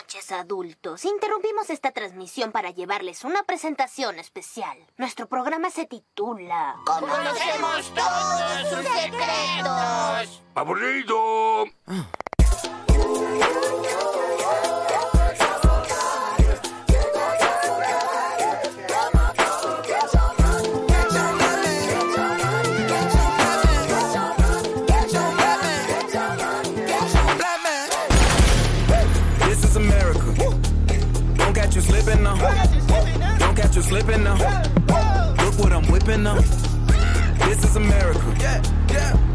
noches, adultos. Interrumpimos esta transmisión para llevarles una presentación especial. Nuestro programa se titula ¡Conocemos todos sus secretos! ¡Aburrido! Slipping now. Look what I'm whipping now. This is America.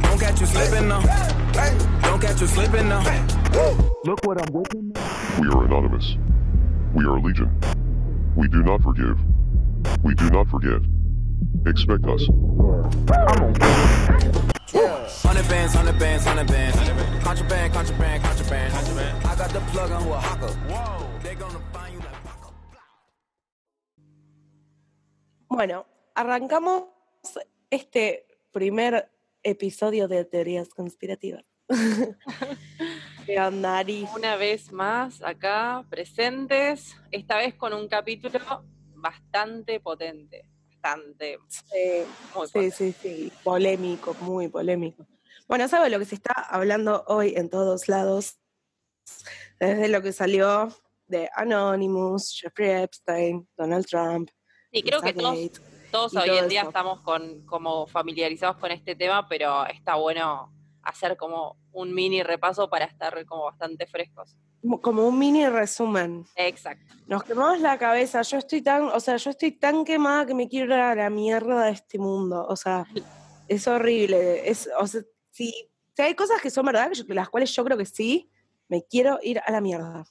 Don't catch you slipping now. Don't catch you slipping now. Look what I'm whipping now. We are anonymous. We are legion. We do not forgive. We do not forget. Expect us. Hundred bands, hundred bands, hundred bands. Contraband, contraband, contraband. I got the plug on who a hawker. They gonna Bueno, arrancamos este primer episodio de Teorías Conspirativas. Una vez más acá presentes, esta vez con un capítulo bastante potente, bastante, Sí, muy sí, potente. sí, sí, polémico, muy polémico. Bueno, ¿sabe lo que se está hablando hoy en todos lados? Desde lo que salió de Anonymous, Jeffrey Epstein, Donald Trump. Sí, creo que todos, todos y hoy todo en día eso. estamos con, como familiarizados con este tema, pero está bueno hacer como un mini repaso para estar como bastante frescos. Como- un mini resumen. Exacto. Nos quemamos la cabeza. Yo estoy tan, o sea, yo estoy tan quemada que me quiero ir a la mierda de este mundo. O sea, es horrible. Es, o sea, si, si hay cosas que son verdad, las cuales yo creo que sí, me quiero ir a la mierda.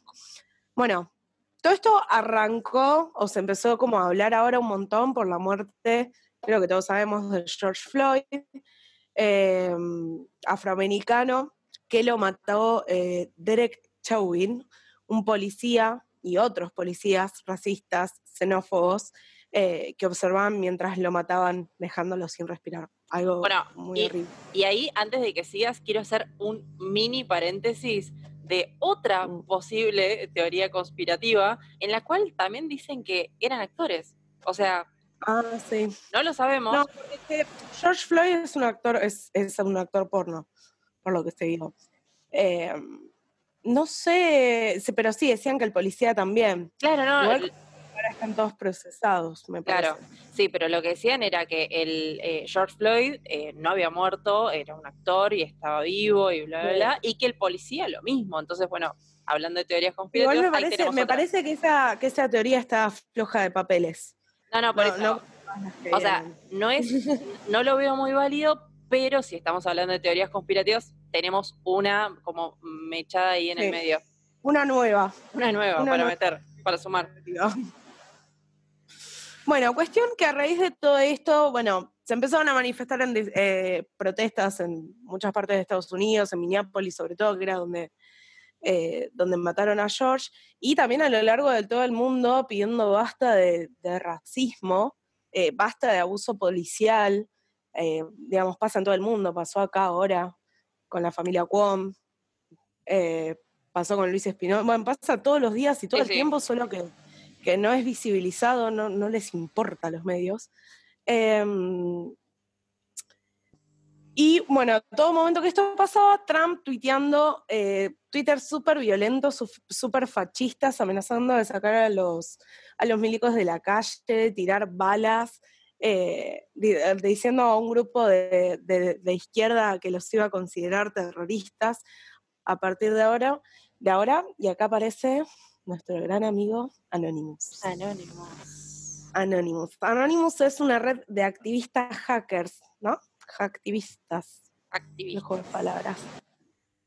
Bueno, todo esto arrancó o se empezó como a hablar ahora un montón por la muerte, creo que todos sabemos, de George Floyd, eh, afroamericano, que lo mató eh, Derek Chauvin, un policía y otros policías racistas, xenófobos, eh, que observaban mientras lo mataban dejándolo sin respirar. Algo Bueno, muy y- horrible. Y ahí, antes de que sigas, quiero hacer un mini paréntesis de otra Mm. posible teoría conspirativa, en la cual también dicen que eran actores. O sea, Ah, sí. no lo sabemos. No, porque George Floyd es un actor, es, es un actor porno, por lo que se vio. Eh, no sé, pero sí, decían que el policía también. Claro, no, el- Ahora están todos procesados, me parece. Claro, sí, pero lo que decían era que el eh, George Floyd eh, no había muerto, era un actor y estaba vivo y bla, bla, Sí. bla, y que el policía lo mismo. Entonces, bueno, hablando de teorías Igual conspirativas, me ahí parece, me otra. parece que, esa, que esa teoría está floja de papeles. No, no, por No, eso. no o sea, no es, no lo veo muy válido, pero si estamos hablando de teorías conspirativas, tenemos una como mechada ahí en Sí. el medio. una nueva. Una nueva Una para nueva. meter, para sumar. Bueno, cuestión que a raíz de todo esto, bueno, se empezaron a manifestar en eh, protestas en muchas partes de Estados Unidos, en Minneapolis sobre todo, que era donde, eh, donde mataron a George, y también a lo largo de todo el mundo pidiendo basta de, de racismo, eh, basta de abuso policial, digamos, pasa en todo el mundo, pasó acá ahora con la familia Cuom, pasó con Luis Espinosa, bueno, pasa todos los días y todo Sí, el sí. tiempo, solo que, que no es visibilizado, no, no les importa a los medios. Em, y bueno, todo momento que esto pasaba, Trump tuiteando eh, Twitter súper violentos, su- súper fascistas, amenazando de sacar a los, a los milicos de la calle, tirar balas, eh, eh, diciendo a un grupo de- de izquierda que los iba a considerar terroristas a partir de ahora, de ahora, y acá aparece nuestro gran amigo Anonymous. Anónimos. Anonymous. Anonymous es una red de activistas hackers, ¿no? Hacktivistas, Activista. mejor palabras.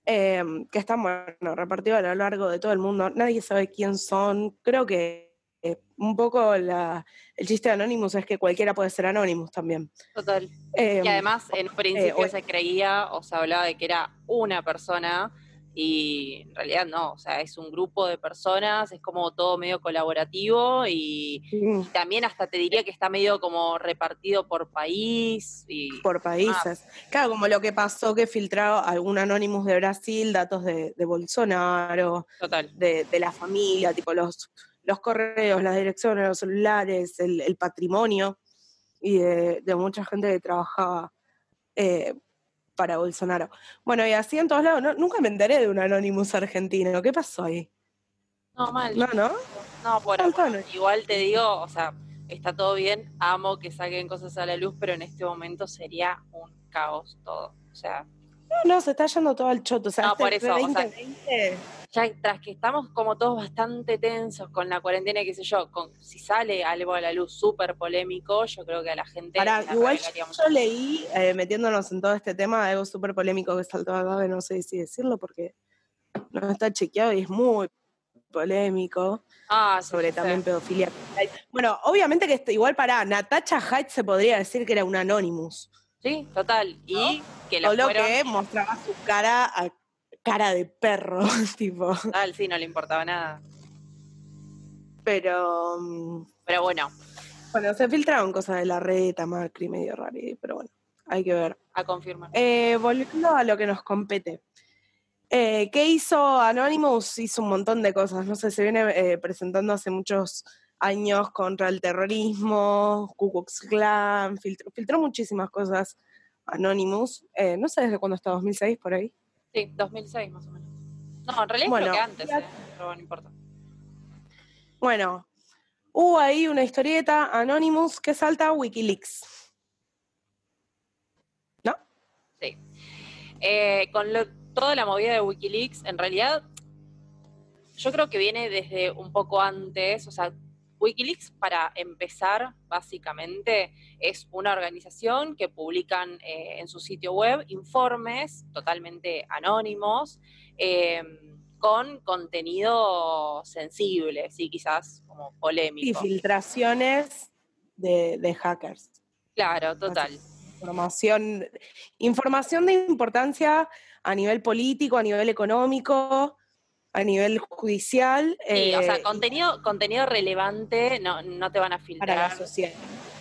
Eh, que están, bueno, repartidos a lo largo de todo el mundo. Nadie sabe quién son. Creo que eh, un poco la- el chiste de Anonymous es que cualquiera puede ser Anonymous también. Total. Eh, Y además, en un principio o- se creía o se hablaba de que era una persona y en realidad no, o sea, es un grupo de personas, es como todo medio colaborativo y, también hasta te diría que está medio como repartido por país y Por países. Claro, como lo que pasó que filtró algún Anonymous de Brasil, datos de, de Bolsonaro, total. de, de la familia, tipo los, los correos, las direcciones, los celulares, el, el patrimonio y de, de mucha gente que trabajaba eh, para Bolsonaro. Bueno, y así en todos lados, no- nunca me enteré de un Anonymous argentino. ¿Qué pasó ahí? No, mal. No, no. No, bueno, bueno, igual te digo, o sea, está todo bien, amo que saquen cosas a la luz, pero en este momento sería un caos todo. O sea, No, no, se está yendo todo al choto. O sea, No, este por eso, o sea, 2020, ya tras que estamos como todos bastante tensos con la cuarentena, y qué sé yo, con, si sale algo a la luz súper polémico, yo creo que a la gente Pará, la igual yo leí, eh, metiéndonos en todo este tema, algo súper polémico que saltó acá, que no sé si decirlo porque no está chequeado y es muy polémico, Ah, sí, sobre sí, también sí. pedofilia. Bueno, obviamente que este- igual para Natacha Hyde se podría decir que era un Anonymous, Sí, total. Y que la solo fueron, que mostraba su cara a cara de perro, tipo. total, sí, no le importaba nada. Pero, Pero bueno, bueno, se filtraron cosas de la reta, Macri, medio raro, pero bueno, hay que ver. a confirmar. Eh, volviendo a lo que nos compete. Eh, ¿Qué hizo Anonymous? Hizo un montón de cosas. No sé, se viene eh, presentando hace muchos años contra el terrorismo, Ku Klux Klan, filtró, filtró muchísimas cosas Anonymous. Eh, no sé desde cuándo está, 2006 por ahí. Sí, 2006 más o menos. No, en realidad Bueno, creo que antes, eh, pero bueno, no importa. Bueno, hubo ahí una historieta Anonymous que salta a Wikileaks. ¿No? Sí. Eh, con lo- toda la movida de Wikileaks, en realidad, yo creo que viene desde un poco antes. O sea, Wikileaks, para empezar, básicamente, es una organización que publican eh, en su sitio web informes totalmente anónimos. eh, con contenido sensible, sí, quizás como Y polémico. filtraciones de, de hackers. Claro, total. información, información de importancia a nivel político, a nivel económico, a nivel judicial. Sí, o eh, sea, contenido, contenido relevante no, no te van a para filtrar. la sociedad.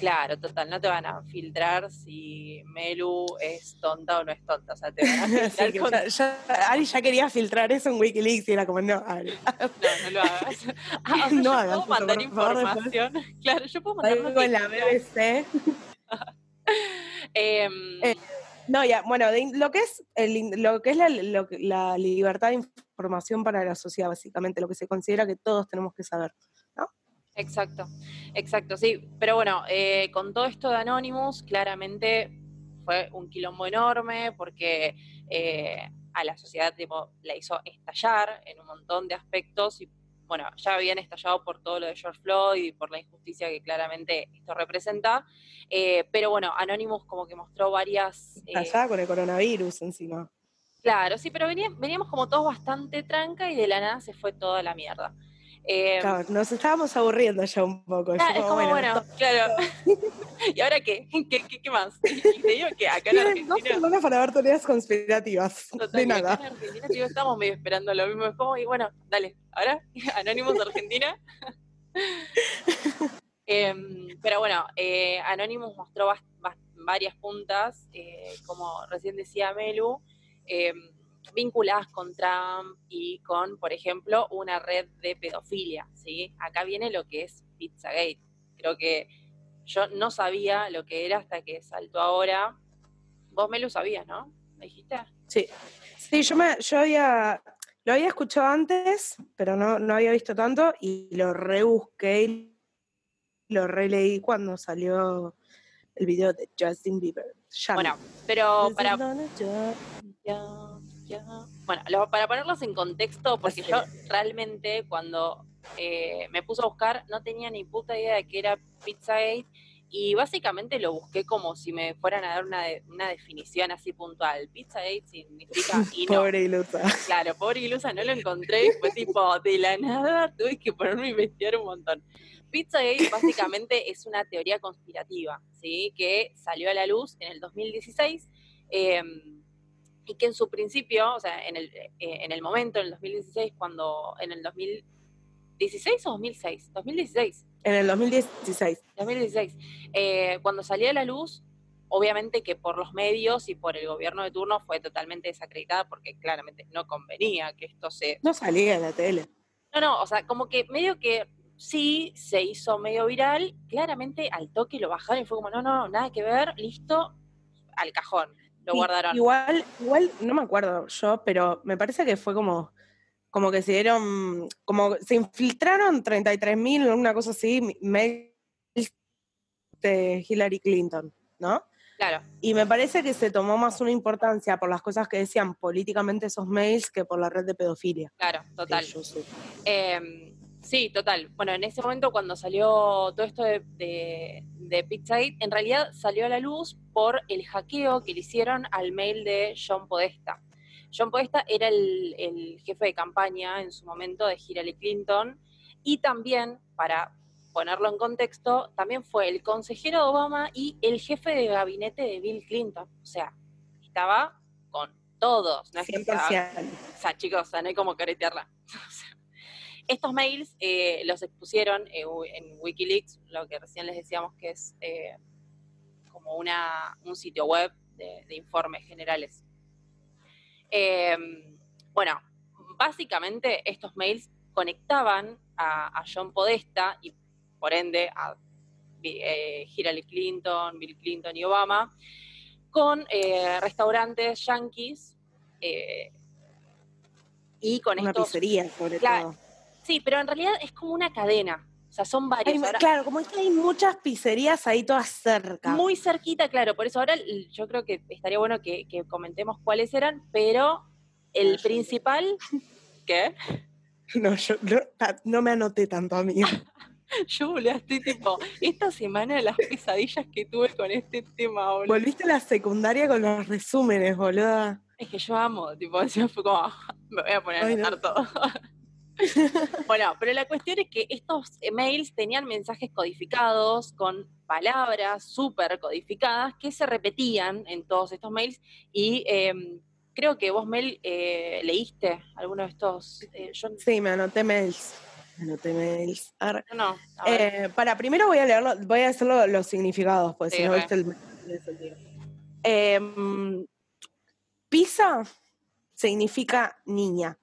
Claro, total, no te van a filtrar si Melu es tonta o no es tonta. O sea, te van a filtrar que con- ya, ya- Ari ya quería filtrar eso en Wikileaks y era como, no, Ari. No, no lo hagas. Ah, o sea, No yo hagas puedo mandar favor, información. Claro, yo puedo mandar en la. BBC. Em, Eh, No, ya, bueno, de- lo que es, el lo que es la, la libertad de información para la sociedad, básicamente, lo que se considera que todos tenemos que saber. Exacto, exacto, sí. Pero bueno, eh, con todo esto de Anonymous, claramente fue un quilombo enorme porque eh, a la sociedad tipo, la hizo estallar en un montón de aspectos y bueno, ya habían estallado por todo lo de George Floyd y por la injusticia que claramente esto representa. Eh, pero bueno, Anonymous como que mostró varias... eh, Allá con el coronavirus encima. claro, sí, pero venía- veníamos como todos bastante tranca y de la nada se fue toda la mierda. Eh, Claro, nos estábamos aburriendo ya un poco. Ah, es como, bueno, claro. ¿Y ahora qué? ¿Qué, qué, qué más? Y te digo que acá en Tienen dos Argentina. semanas para ver teorías conspirativas. total, de acá nada. en Argentina digo, estamos medio esperando lo mismo. Es como, y bueno, dale, ahora, Anonymous Argentina. Em, pero bueno, eh, Anonymous mostró varias puntas, eh, como recién decía Melu, em, vinculadas con Trump y con, por ejemplo, una red de pedofilia. ¿sí? Acá viene lo que es Pizzagate. Creo que yo no sabía lo que era hasta que saltó ahora. Vos, Melu, sabías, ¿no? ¿Me dijiste? Sí, sí yo, me, yo había, lo había escuchado antes, pero no, no había visto tanto y lo rebusqué y lo releí cuando salió el video de Justin Bieber. Bueno, pero para Ya. Bueno, lo- para ponerlos en contexto, porque yo realmente cuando eh, me puse a buscar no tenía ni puta idea de qué era Pizzagate y básicamente lo busqué como si me fueran a dar una, de- una definición así puntual. Pizzagate significa y no. Pobre ilusa. Claro, pobre ilusa, no lo encontré y fue tipo, de la nada tuve que ponerme a investigar un montón. Pizzagate básicamente es una teoría conspirativa, ¿sí? Que salió a la luz en el 2016. eh, y que en su principio, o sea, en el, eh, en el momento, en el 2016, cuando, en el 2016 o 2006, 2016. En el 2016. 2016. Eh, cuando salía a la luz, obviamente que por los medios y por el gobierno de turno fue totalmente desacreditada porque claramente no convenía que esto se... No salía en la tele. No, no, o sea, como que medio que sí se hizo medio viral, claramente al toque lo bajaron y fue como, no, no, nada que ver, listo, al cajón lo guardaron. Igual, igual, no me acuerdo yo, pero me parece que fue como, como que se dieron, como se infiltraron 33 mil, una cosa así, mails de Hillary Clinton, ¿no? Claro. Y me parece que se tomó más una importancia por las cosas que decían políticamente esos mails que por la red de pedofilia. Claro, total. Em, sí, total. Bueno, en ese momento cuando salió todo esto de, de, de Pizza en realidad salió a la luz por el hackeo que le hicieron al mail de John Podesta. John Podesta era el, jefe de campaña en su momento de Hillary Clinton y también, para ponerlo en contexto, también fue el consejero de Obama y el jefe de gabinete de Bill Clinton. O sea, estaba con todos. ¿no? 100%. o sea, chicos, no hay como caretearla. estos mails eh, los expusieron eh, en Wikileaks, lo que recién les decíamos que es eh, como una, un sitio web de, informes generales. Em, bueno, básicamente estos mails conectaban a, John Podesta y por ende a Hillary Clinton, Bill Clinton y Obama con eh, restaurantes yankees eh, y con una pizzería sobre todo. Sí, pero en realidad es como una cadena sea, son varios. claro, como es que hay muchas pizzerías ahí todas cerca. Muy cerquita, claro. Por eso ahora yo creo que estaría bueno que, comentemos cuáles eran, pero el principal. ¿Qué? No, yo no, me anoté tanto, amiga. yo, estoy tipo, esta semana las pesadillas que tuve con este tema, boludo. Volviste a la secundaria con los resúmenes, boludo. Es que yo amo, tipo, fue como, me voy a poner a anotar todo. bueno, pero la cuestión es que estos mails tenían mensajes codificados con palabras súper codificadas que se repetían en todos estos mails y em, creo que vos, Mel, eh, leíste alguno de estos. Eh, sí, me anoté mails. Me anoté mails. No, eh, para primero voy a leerlo, voy a hacer los significados, pues si no viste el. Em, Pisa significa niña.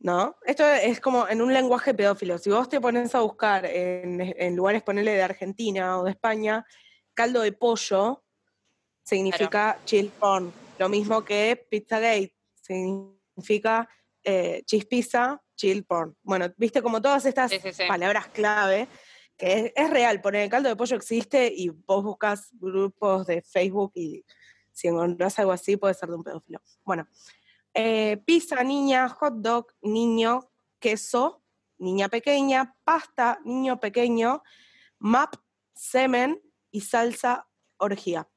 ¿No? Esto es como en un lenguaje pedófilo. Si vos te pones a buscar en, lugares, ponele de Argentina o de España, caldo de pollo significa chill porn. Lo mismo que Pizzagate significa eh, cheese pizza, chill porn. Bueno, viste como todas estas palabras clave, que es, real, poner el caldo de pollo existe y vos buscas grupos de Facebook y si encontrás algo así puede ser de un pedófilo. Bueno, eh, pizza, niña, hot dog, niño, queso, niña pequeña, pasta, niño pequeño, map, semen y salsa, orgía.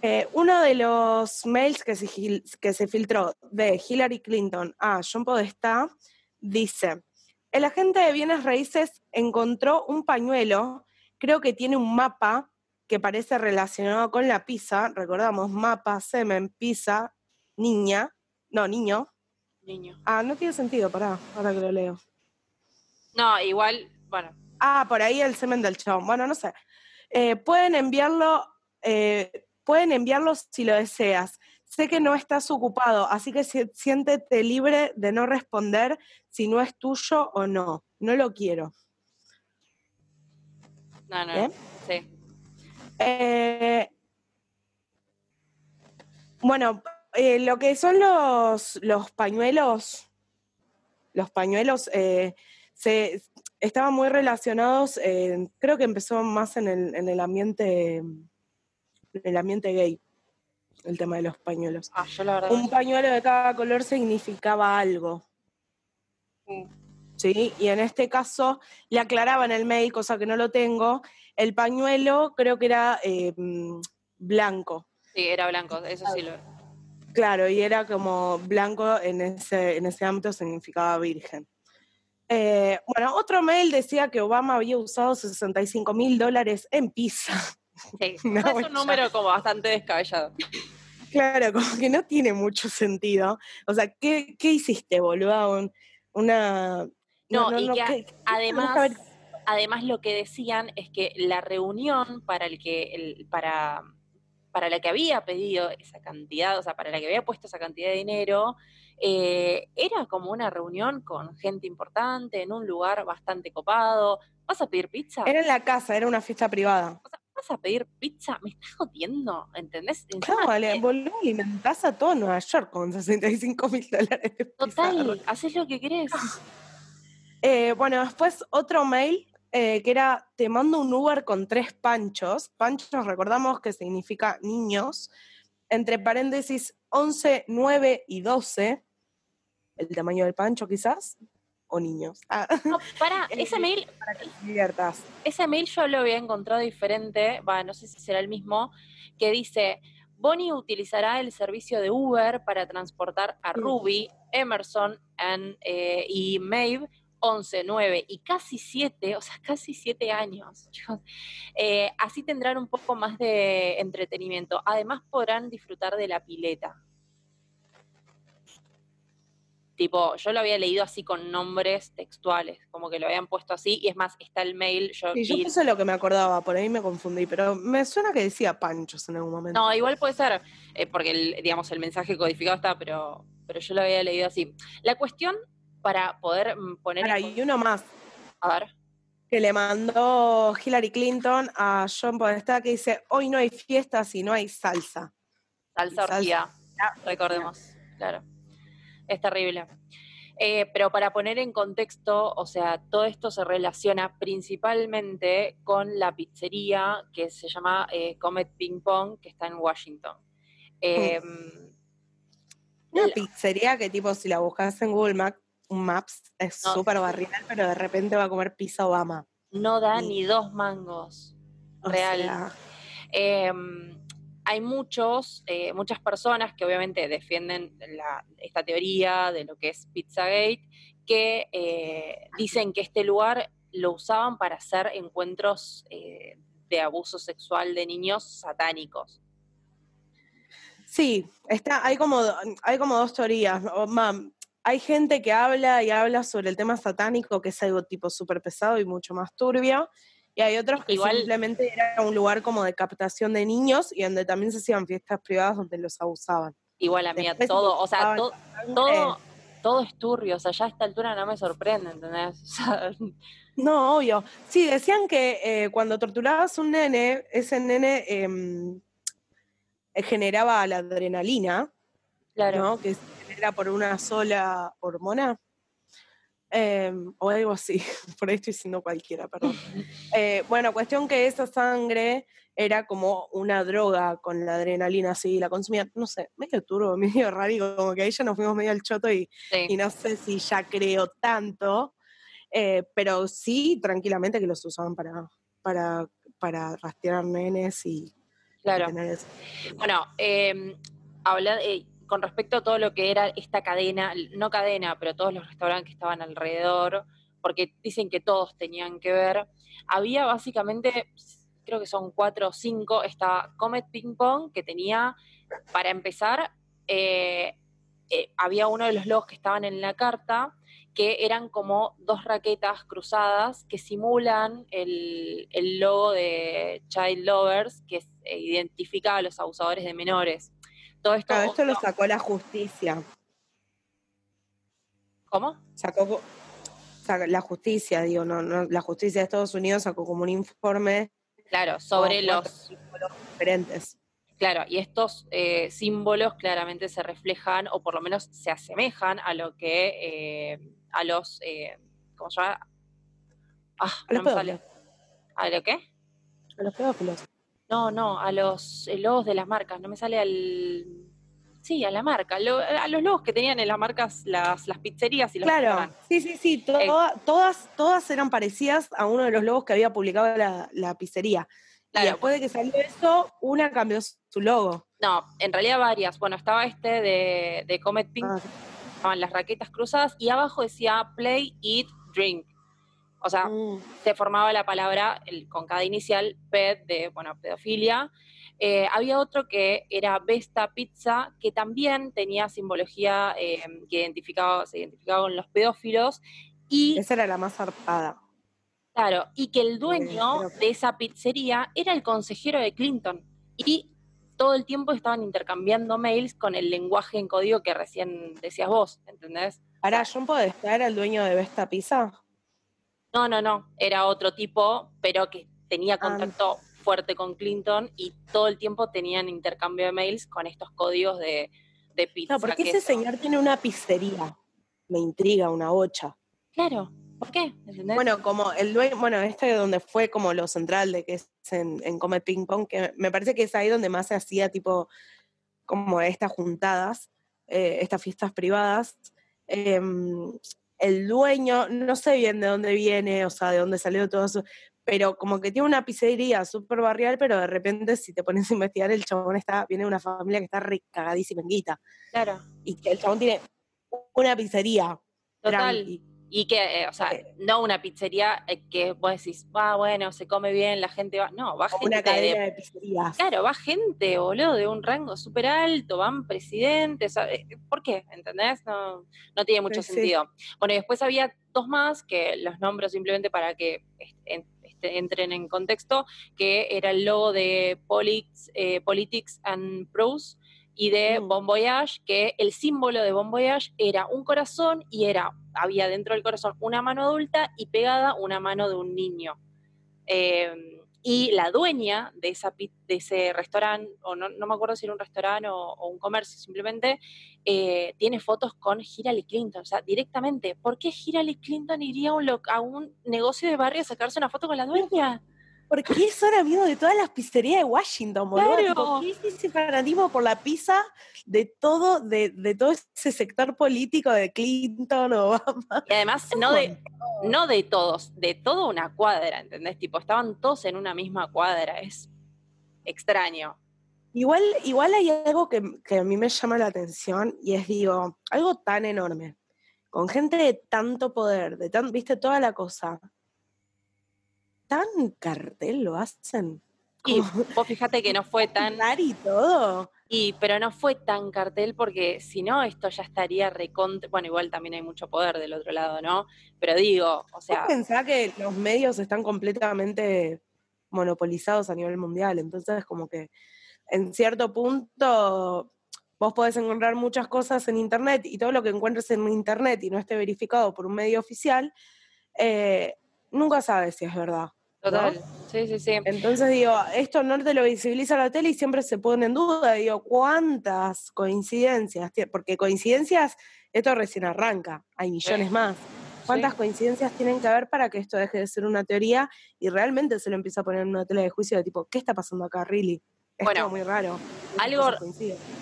Eh, uno de los mails que se, que se filtró de Hillary Clinton a John Podesta dice, el agente de bienes raíces encontró un pañuelo, creo que tiene un mapa que parece relacionado con la pizza, recordamos, mapa, semen, pizza, niña, no, niño. Niño. Ah, no tiene sentido, pará, ahora que lo leo. No, igual, bueno. Ah, por ahí el semen del chabón. Bueno, no sé. Eh, pueden enviarlo, eh, pueden enviarlo si lo deseas. Sé que no estás ocupado, así que siéntete libre de no responder si no es tuyo o no. No lo quiero. No, no. ¿Eh? Sí. bueno, eh, lo que son los, los pañuelos, los pañuelos eh, se, estaban muy relacionados, creo que empezó más en el, en el ambiente en el ambiente gay, el tema de los pañuelos. Ah, yo la verdad Un pañuelo de cada color significaba algo. Mm. ¿Sí? Y en este caso le aclaraba en el mail, cosa que no lo tengo, el pañuelo creo que era eh, blanco. Sí, era blanco, eso sí lo Claro, y era como blanco en ese, en ese ámbito significaba virgen. Eh, bueno, otro mail decía que Obama había usado 65 mil dólares en pizza. Sí, es un número como bastante descabellado. Claro, como que no tiene mucho sentido. O sea, ¿qué, qué hiciste, boludo? Un- una... No, y que ¿qué- a- qué- además, además lo que decían es que la reunión para el que el- para para la que había pedido esa cantidad, o sea, para la que había puesto esa cantidad de dinero, eh, era como una reunión con gente importante, en un lugar bastante copado. ¿Vas a pedir pizza? Era en la casa, era una fiesta privada. O sea, ¿Vas a pedir pizza? Me estás jodiendo, ¿entendés? Encima, Claro, vale, boludo, alimentás a todo Nueva York con 65 mil dólares de Total, haces lo que querés. Eh, bueno, después otro mail eh, que era, te mando un Uber con tres panchos. Panchos, recordamos que significa niños. Entre paréntesis, 11, 9 y 12. El tamaño del pancho quizás. O niños. Ah, No, para, ese mail para que diviertas. ese mail yo lo había encontrado diferente, va, no sé si será el mismo, que dice, Bonnie utilizará el servicio de Uber para transportar a. Ruby, Emerson and, eh, y Maeve 11, 9 y casi 7, o sea, casi 7 años. chicos. Eh, así tendrán un poco más de entretenimiento. Además podrán disfrutar de la pileta. Tipo, yo lo había leído así con nombres textuales, como que lo habían puesto así, y es más, está el mail, yo, Sí, yo vi- puse lo que me acordaba, por ahí me confundí, pero me suena que decía panchos en algún momento. No, igual puede ser, eh, porque el, digamos el mensaje codificado está, pero, pero yo lo había leído así. La cuestión para poder mm, poner en Ahora, con- y uno más a ver, que le mandó Hillary Clinton a John Podestá que dice, hoy no hay fiestas y no hay salsa. salsa Salsa. orgía, recordemos, claro. Es terrible. Eh, pero para poner en contexto, o sea, todo esto se relaciona principalmente con la pizzería que se llama eh, Comet Ping Pong, que está en Washington. Eh, Una La- pizzería que tipo, si la buscas en Google Maps, Maps es No, súper barrial, pero de repente va a comer pizza Obama. no da ni dos mangos. Real. sea, Eh, hay muchos, eh, muchas personas que obviamente defienden la- esta teoría de lo que es Pizzagate, que eh, dicen que este lugar lo usaban para hacer encuentros eh, de abuso sexual de niños satánicos. sí, está, hay como, hay como dos teorías. O, mam, hay gente que habla y habla sobre el tema satánico, que es algo tipo súper pesado y mucho más turbio. Y hay otros que Igual- simplemente era un lugar como de captación de niños y donde también se hacían fiestas privadas donde los abusaban. Igual a mí, Después todo, o sea, to- todo, todo es turbio, o sea, ya a esta altura no me sorprende, ¿entendés? O sea, No, obvio. Sí, decían que eh, cuando torturabas un nene, ese nene em, eh, generaba la adrenalina, claro. ¿no? Que genera por una sola hormona. Em, o algo así. Por ahí estoy diciendo cualquiera, perdón. Eh, bueno, cuestión que esa sangre era como una droga con la adrenalina, así, la consumía, no sé, medio turbo, medio raro, como que ahí ya nos fuimos medio al choto y Sí. y no sé si ya creo tanto, eh, pero sí tranquilamente que los usaban para, para, para rastrear nenes y, y Claro. tener eso. Bueno, eh, habla- eh, con respecto a todo lo que era esta cadena, no cadena, pero todos los restaurantes que estaban alrededor, porque dicen que todos tenían que ver, había básicamente, creo que son cuatro o cinco, estaba Comet Ping Pong, que tenía, para empezar, eh, eh, había uno de los logos que estaban en la carta, que eran como dos raquetas cruzadas que simulan el, el logo de Child Lovers, que es- eh, identifica a los abusadores de menores. Todo esto, Claro, esto lo sacó la justicia. ¿Cómo? Sacó la justicia, digo, no, no, la justicia de Estados Unidos sacó como un informe Claro, sobre los... símbolos diferentes. Claro, y estos eh, símbolos claramente se reflejan, o por lo menos se asemejan a lo que, eh, a los, eh, ¿cómo se llama? Ah, A los no sale. pedófilos. ¿A lo qué? A los pedófilos. No, no, a los eh, logos de las marcas, no me sale al... Sí, a la marca, lo- a los logos que tenían en las marcas las, las pizzerías y los Claro, restaurantes. sí, sí, sí, toda- todas, todas eran parecidas a uno de los logos que había publicado la, la pizzería. Y Claro. después de que salió eso, una cambió su logo. No, en realidad varias. Bueno, estaba este de, de Comet Pink, Ah, estaban las raquetas cruzadas y abajo decía play, eat, drink. O sea, mm. se formaba la palabra el- con cada inicial, ped, de, bueno, pedofilia, Eh, había otro que era Vesta Pizza, que también tenía simbología eh, que identificaba, se identificaba con los pedófilos. Y, Esa era la más zarpada. claro, y que el dueño que- de esa pizzería era el consejero de Clinton. Y todo el tiempo estaban intercambiando mails con el lenguaje en código que recién decías vos, ¿entendés? Ahora, ¿John Podesta era el dueño de Vesta Pizza? No, no, no, era otro tipo, pero que tenía Ah. contacto fuerte con Clinton y todo el tiempo tenían intercambio de mails con estos códigos de, de pizza. No, porque ese señor tiene una pizzería. Me intriga, una bocha. Claro, ¿por qué? ¿Entendés? Bueno, como el dueño, bueno, este donde fue como lo central de que es en, en Comet Ping Pong, que me parece que es ahí donde más se hacía tipo como estas juntadas, eh, estas fiestas privadas. Em, el dueño, no sé bien de dónde viene, o sea, de dónde salió todo eso, pero como que tiene una pizzería súper barrial, pero de repente si te pones a investigar, el chabón está, viene de una familia que está re cagadísima en guita. claro, Y que el chabón tiene una pizzería. total. Y que, eh, o sea, Eh. no una pizzería eh, que vos decís, va, bueno, se come bien, la gente va. No, va Como gente una cadena de de pizzerías. Claro, va gente, boludo, de un rango súper alto, van presidentes, eh, ¿por qué? ¿Entendés? No, no tiene mucho Sí, sí. sentido. Bueno, y después había dos más, que los nombro simplemente para que en- este, entren en contexto, que era el logo de Polix- eh, Politics and Prose y de Mm. Bon Voyage, que el símbolo de Bon Voyage era un corazón y era, había dentro del corazón una mano adulta y pegada una mano de un niño. Eh, y la dueña de, esa, de ese restaurante, o no, no me acuerdo si era un restaurante o, o un comercio simplemente, eh, tiene fotos con Hillary Clinton. O sea, directamente, ¿por qué Hillary Clinton iría a un, a un negocio de barrio a sacarse una foto con la dueña? Porque son amigos de todas las pizzerías de Washington, boludo. Claro. ¿Qué es ese fanatismo por la pizza de todo, de, de todo ese sector político de Clinton, Obama? Y además, no de, no de todos, de toda una cuadra, ¿entendés? Tipo, estaban todos en una misma cuadra. Es extraño. Igual, igual hay algo que, que a mí me llama la atención y es, digo, algo tan enorme, con gente de tanto poder, de tan, viste, toda la cosa. ¿Tan cartel lo hacen? Y vos fíjate que no fue tan... y todo. Y, pero no fue tan cartel porque si no, esto ya estaría recontra. Bueno, igual también hay mucho poder del otro lado, ¿no? Pero digo, o sea, Vos pensás que los medios están completamente monopolizados a nivel mundial, entonces como que en cierto punto vos podés encontrar muchas cosas en internet y todo lo que encuentres en internet y no esté verificado por un medio oficial, eh, nunca sabes si es verdad. Total. Sí, sí, sí. Entonces digo, esto no te lo visibiliza la tele y siempre se pone en duda. Digo, ¿cuántas coincidencias? Porque coincidencias, esto recién arranca, hay millones Sí. más. ¿Cuántas Sí. coincidencias tienen que haber para que esto deje de ser una teoría y realmente se lo empieza a poner en una tele de juicio de tipo, ¿qué está pasando acá, really? Es Bueno, muy raro. Algo-.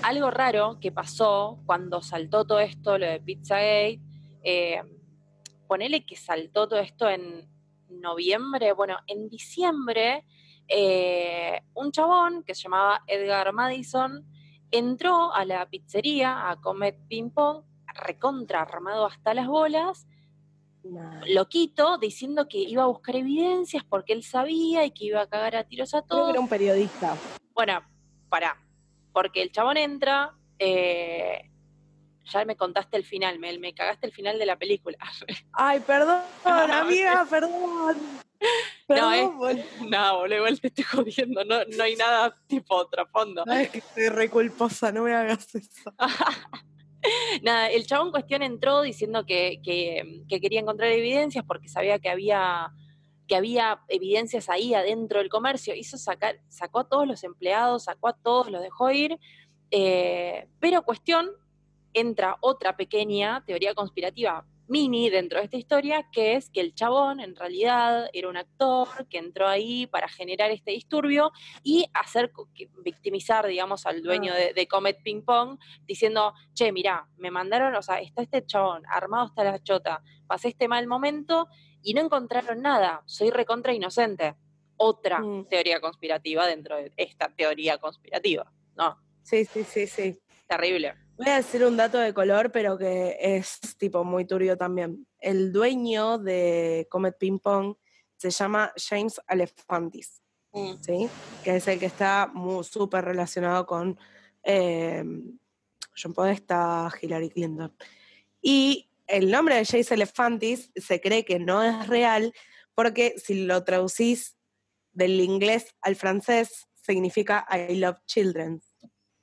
Algo raro que pasó cuando saltó todo esto, lo de Pizzagate, eh, ponele que saltó todo esto en noviembre, bueno, en diciembre, eh, un chabón que se llamaba Edgar Madison entró a la pizzería a comer ping pong, recontra armado hasta las bolas, Mal. loquito, diciendo que iba a buscar evidencias porque él sabía y que iba a cagar a tiros a Creo todos. que era un periodista. Bueno, pará, porque el chabón entra, eh, ya me contaste el final, me, me cagaste el final de la película. Ay, perdón, amiga, perdón. No, Perdón, es- boludo. no, boludo, igual te estoy jodiendo, no, no hay nada tipo trasfondo. Ay, que estoy re culposa, no me hagas eso. Nada, el chabón en cuestión entró diciendo que, que- que quería encontrar evidencias porque sabía que había, que había evidencias ahí adentro del comercio. Hizo sacar, sacó a todos los empleados, sacó a todos, los dejó ir. eh, pero cuestión, entra otra pequeña teoría conspirativa mini dentro de esta historia, que es que el chabón en realidad era un actor que entró ahí para generar este disturbio y hacer victimizar, digamos, al dueño de, de Comet Ping Pong, diciendo, che, mirá, me mandaron, o sea, está este chabón armado hasta la chota, pasé este mal momento y no encontraron nada, soy recontra inocente. Otra Mm. teoría conspirativa dentro de esta teoría conspirativa. No, Sí, sí, sí, sí. terrible. Voy a decir un dato de color, pero que es tipo muy turbio también. El dueño de Comet Ping Pong se llama James Alefantis. Mm. ¿sí? Que es el que está súper relacionado con eh, John Podesta, Hillary Clinton. Y el nombre de Jace Elefantis se cree que no es real porque si lo traducís del inglés al francés significa I love children.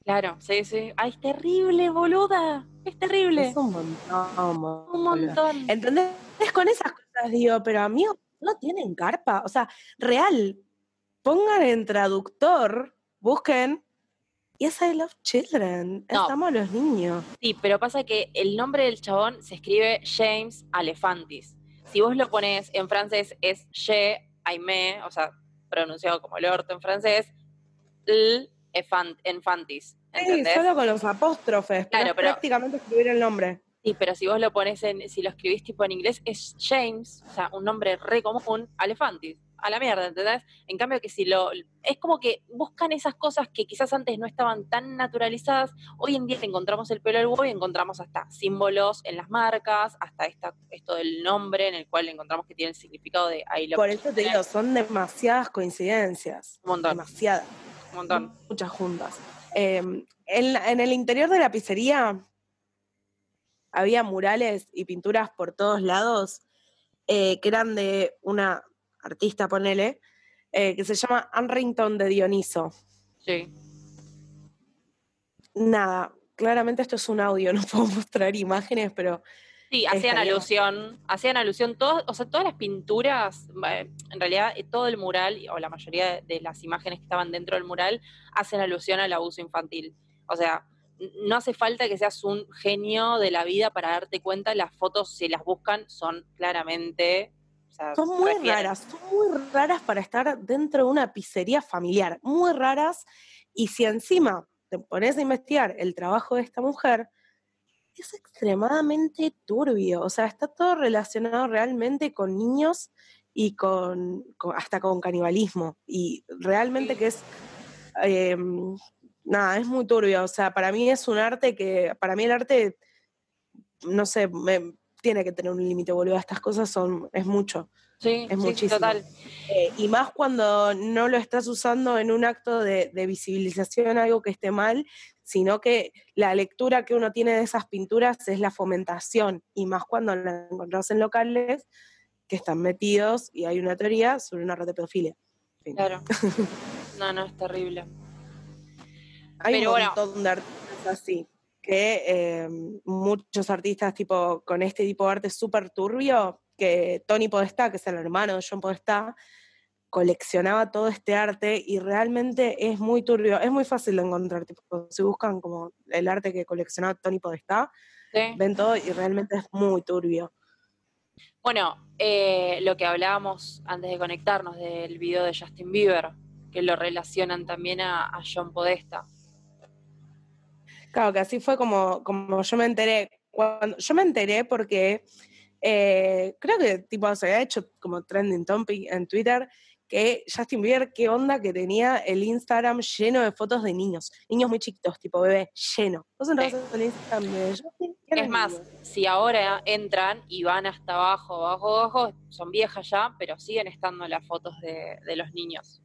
Claro, sí, sí. Ay, es terrible, boluda. Es terrible. Es un montón. Un montón. ¿Entendés? Con esas cosas, digo, pero amigos, no tienen carpa. O sea, real, pongan en traductor, busquen Yes, I love children. No. Estamos los niños. Sí, pero pasa que el nombre del chabón se escribe James Alefantis. Si vos lo pones en francés es Je Aimé, o sea, pronunciado como el orto en francés, L Enfantis. Sí, solo con los apóstrofes. Claro, pero es pero- prácticamente escribir el nombre. Sí, pero si vos lo pones en, si lo escribís tipo en inglés, es James, o sea, un nombre re común, Alefantis. A la mierda, ¿entendés? En cambio que si lo... Es como que buscan esas cosas que quizás antes no estaban tan naturalizadas. Hoy en día te encontramos el pelo del huevo y encontramos hasta símbolos en las marcas, hasta esta, esto del nombre en el cual encontramos que tiene el significado de I love Por eso te digo, son demasiadas coincidencias. Un montón, Demasiadas. Un montón. Muchas juntas. Eh, en, la- en el interior de la pizzería había murales y pinturas por todos lados eh, que eran de una artista, ponele, eh, que se llama Anrington de Dioniso. Sí. Nada, claramente esto es un audio, no puedo mostrar imágenes, pero Sí, hacían alusión, hacían alusión, todas, o sea, todas las pinturas, eh, en realidad eh, todo el mural, o la mayoría de- las imágenes que estaban dentro del mural, hacen alusión al abuso infantil. O sea, no hace falta que seas un genio de la vida para darte cuenta, las fotos, si las buscan, son claramente... o sea, son muy refieren- raras, son muy raras para estar dentro de una pizzería familiar, muy raras. Y si encima te pones a investigar el trabajo de esta mujer, es extremadamente turbio. O sea, está todo relacionado realmente con niños y con, con- hasta con canibalismo. Y realmente que es eh, nada, es muy turbio. O sea, para mí es un arte que, para mí el arte, no sé, me- tiene que tener un límite, boludo. Estas cosas son, es mucho. Sí, es sí, muchísimo. total. Eh, y más cuando no lo estás usando en un acto de, de visibilización, algo que esté mal, sino que la lectura que uno tiene de esas pinturas es la fomentación. Y más cuando la encontrás en locales que están metidos y hay una teoría sobre una red de pedofilia. Fin. Claro. No, no, es terrible. Hay Pero un bueno. montón de artistas así, que eh, muchos artistas tipo con este tipo de arte súper turbio, que Tony Podestá, que es el hermano de John Podestá, coleccionaba todo este arte y realmente es muy turbio, es muy fácil de encontrar, tipo, si buscan como el arte que coleccionaba Tony Podestá, Sí. ven todo y realmente es muy turbio. Bueno, eh, lo que hablábamos antes de conectarnos del video de Justin Bieber, que lo relacionan también a, a John Podesta. Claro, que así fue como, como yo me enteré. Cuando, yo me enteré porque eh, creo que tipo se había hecho como trending topic en Twitter que Justin Bieber, qué onda que tenía el Instagram lleno de fotos de niños, niños muy chiquitos, tipo bebé, lleno. Vos entras al Instagram de Justin, Es más, niños. si ahora entran y van hasta abajo, abajo, abajo, son viejas ya, pero siguen estando las fotos de, de los niños.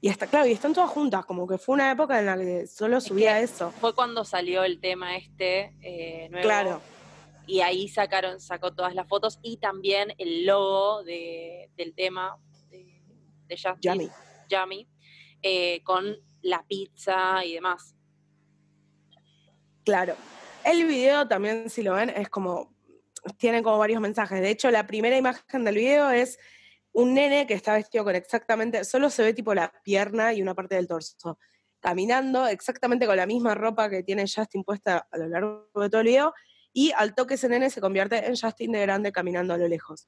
Y está claro, y están todas juntas, como que fue una época en la que solo subía que- eso. Fue cuando salió el tema este eh, nuevo. Claro. Y ahí sacaron, sacó todas las fotos y también el logo de- del tema de, de. Yummy, eh, con la pizza y demás. Claro. El video también, si lo ven, es como, tiene como varios mensajes. De hecho, la primera imagen del video es un nene que está vestido con exactamente, solo se ve tipo la pierna y una parte del torso, caminando exactamente con la misma ropa que tiene Justin puesta a lo largo de todo el video, y al toque ese nene se convierte en Justin de grande caminando a lo lejos.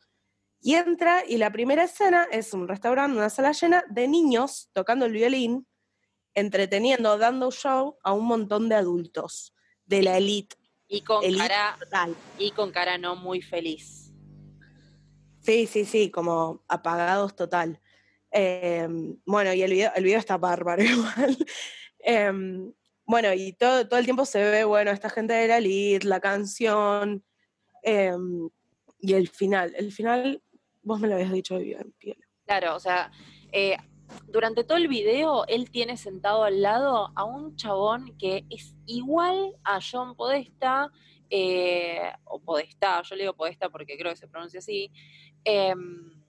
Y entra, y la primera escena es un restaurante, una sala llena de niños tocando el violín, entreteniendo, dando show a un montón de adultos de la elite Y con Elite cara, total. y con cara no muy feliz. Sí, sí, sí, como apagados total. Eh, bueno, y el video, el video está bárbaro igual. Eh, bueno, y todo, todo el tiempo se ve, bueno, esta gente de la elite, la canción, eh, y el final. El final, vos me lo habías dicho bien, piel. Claro, o sea, eh, durante todo el video él tiene sentado al lado a un chabón que es igual a John Podesta, eh, o Podesta, yo le digo Podesta porque creo que se pronuncia así, em,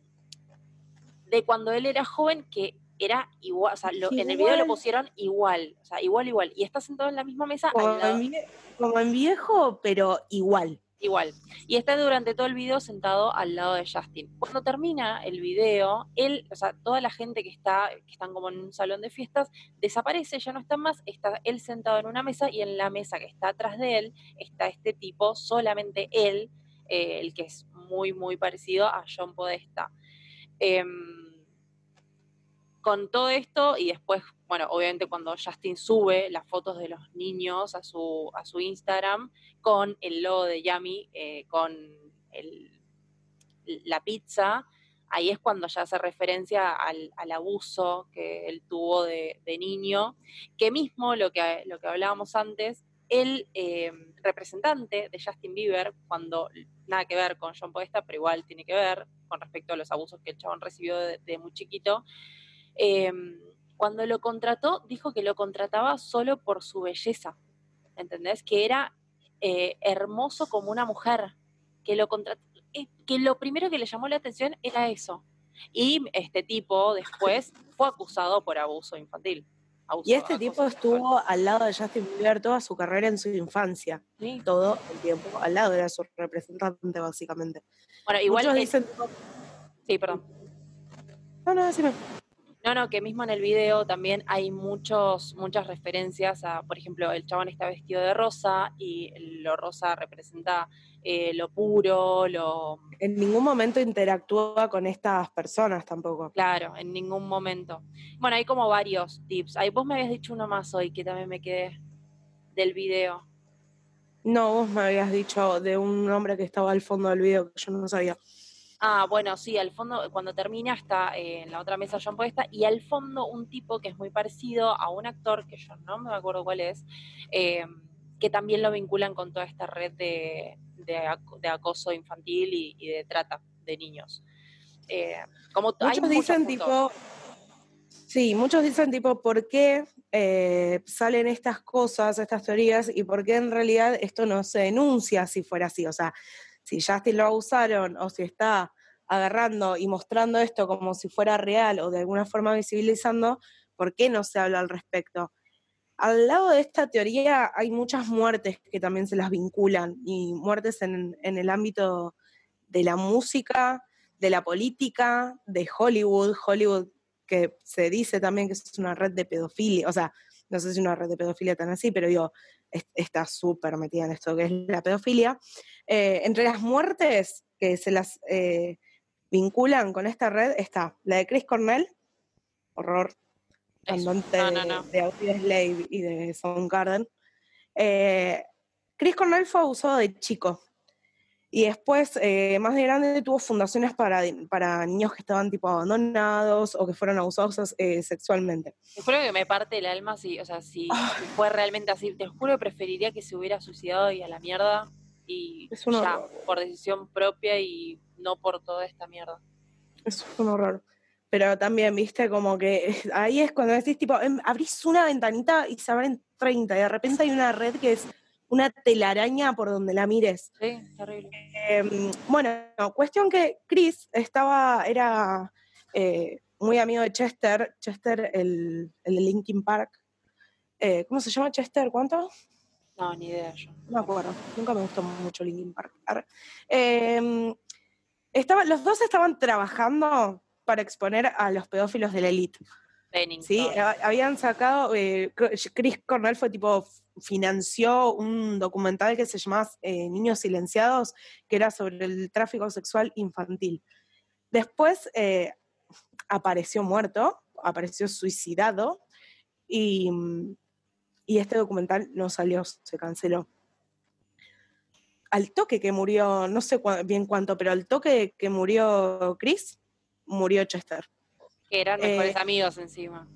de cuando él era joven, que era igual, o sea, lo- en el video lo pusieron igual, o sea, igual, igual, y está sentado en la misma mesa Como al lado- en, como en viejo, pero igual. Igual. Y está durante todo el video sentado al lado de Justin. Cuando termina el video, él, o sea, toda la gente que está, que están como en un salón de fiestas, desaparece, ya no están más, está él sentado en una mesa y en la mesa que está atrás de él está este tipo, solamente él, eh, el que es muy, muy parecido a John Podesta. Em, con todo esto y después, bueno, obviamente cuando Justin sube las fotos de los niños a su, a su Instagram con el logo de Yami, eh, con el- la pizza, ahí es cuando ya hace referencia al, al abuso que él tuvo de, niño, que mismo lo que, lo que hablábamos antes, el eh, representante de Justin Bieber, cuando nada que ver con John Podesta, pero igual tiene que ver con respecto a los abusos que el chabón recibió de muy chiquito, eh, cuando lo contrató, dijo que lo contrataba solo por su belleza, ¿entendés? Que era eh, hermoso como una mujer, que lo contrató, eh, que lo primero que le llamó la atención era eso. Y este tipo después fue acusado por abuso infantil. abuso- Y este tipo sexual. estuvo al lado de Justin Bieber toda su carrera en su infancia. Sí. Todo el tiempo al lado, era su representante, básicamente. Bueno, igual. Muchos eh, dicen, sí, perdón. no, no, decime. No, no, que mismo en el video también hay muchos, muchas referencias a, por ejemplo, el chabón está vestido de rosa y lo rosa representa eh, lo puro, lo En ningún momento interactúa con estas personas tampoco. claro, en ningún momento. Bueno, hay como varios tips. Ahí vos me habías dicho uno más hoy que también me quedé del video. No, vos me habías dicho de un hombre que estaba al fondo del video que yo no sabía. Ah, bueno, sí, al fondo, cuando termina está eh, en la otra mesa John Podesta y al fondo un tipo que es muy parecido a un actor, que yo no me acuerdo cuál es, eh, que también lo vinculan con toda esta red de, de, de acoso infantil y, y de trata de niños. Eh, como Muchos dicen puntos. tipo, sí, muchos dicen tipo, ¿por qué salen estas cosas, estas teorías, y por qué en realidad esto no se denuncia si fuera así? O sea, si Justin lo abusaron o si está agarrando y mostrando esto como si fuera real o de alguna forma visibilizando, ¿por qué no se habla al respecto? Al lado de esta teoría hay muchas muertes que también se las vinculan y muertes en, en el ámbito de la música, de la política, de Hollywood, Hollywood que se dice también que es una red de pedofilia, o sea, no sé si una red de pedofilia tan así, pero digo, es- está súper metida en esto que es la pedofilia. Eh, entre las muertes que se las eh, vinculan con esta red está la de Chris Cornell, horror, cantante No, de, no, no. de Audioslave y de Soundgarden. Eh, Chris Cornell fue abusado de chico. Y después, eh, más de grande, tuvo fundaciones para, para niños que estaban tipo abandonados o que fueron abusados eh, sexualmente. Te juro que me parte el alma si, o sea, si, Ah. si fue realmente así. Te juro que preferiría que se hubiera suicidado y a la mierda y Es un ya, horror. por decisión propia y no por toda esta mierda. Eso es un horror. Pero también, viste, como que ahí es cuando decís, tipo, em, abrís una ventanita y se abren 30, y de repente hay una red que es una telaraña por donde la mires. Sí, terrible. Em, bueno, cuestión que Chris estaba, era eh, muy amigo de Chester, Chester, el, el de Linkin Park. Eh, ¿Cómo se llama Chester? ¿Cuánto? No, ni idea yo. No me acuerdo, nunca me gustó mucho Linkin Park. Em, estaba, los dos estaban trabajando para exponer a los pedófilos de la elite. Sí, ha- habían sacado, eh, Chris Cornell fue tipo, financió un documental que se llamaba eh, Niños Silenciados, que era sobre el tráfico sexual infantil. Después eh, apareció muerto, apareció suicidado, y, y este documental no salió, se canceló. Al toque que murió, no sé bien cuánto, pero al toque que murió Chris, murió Chester. Que eran eh, mejores amigos encima.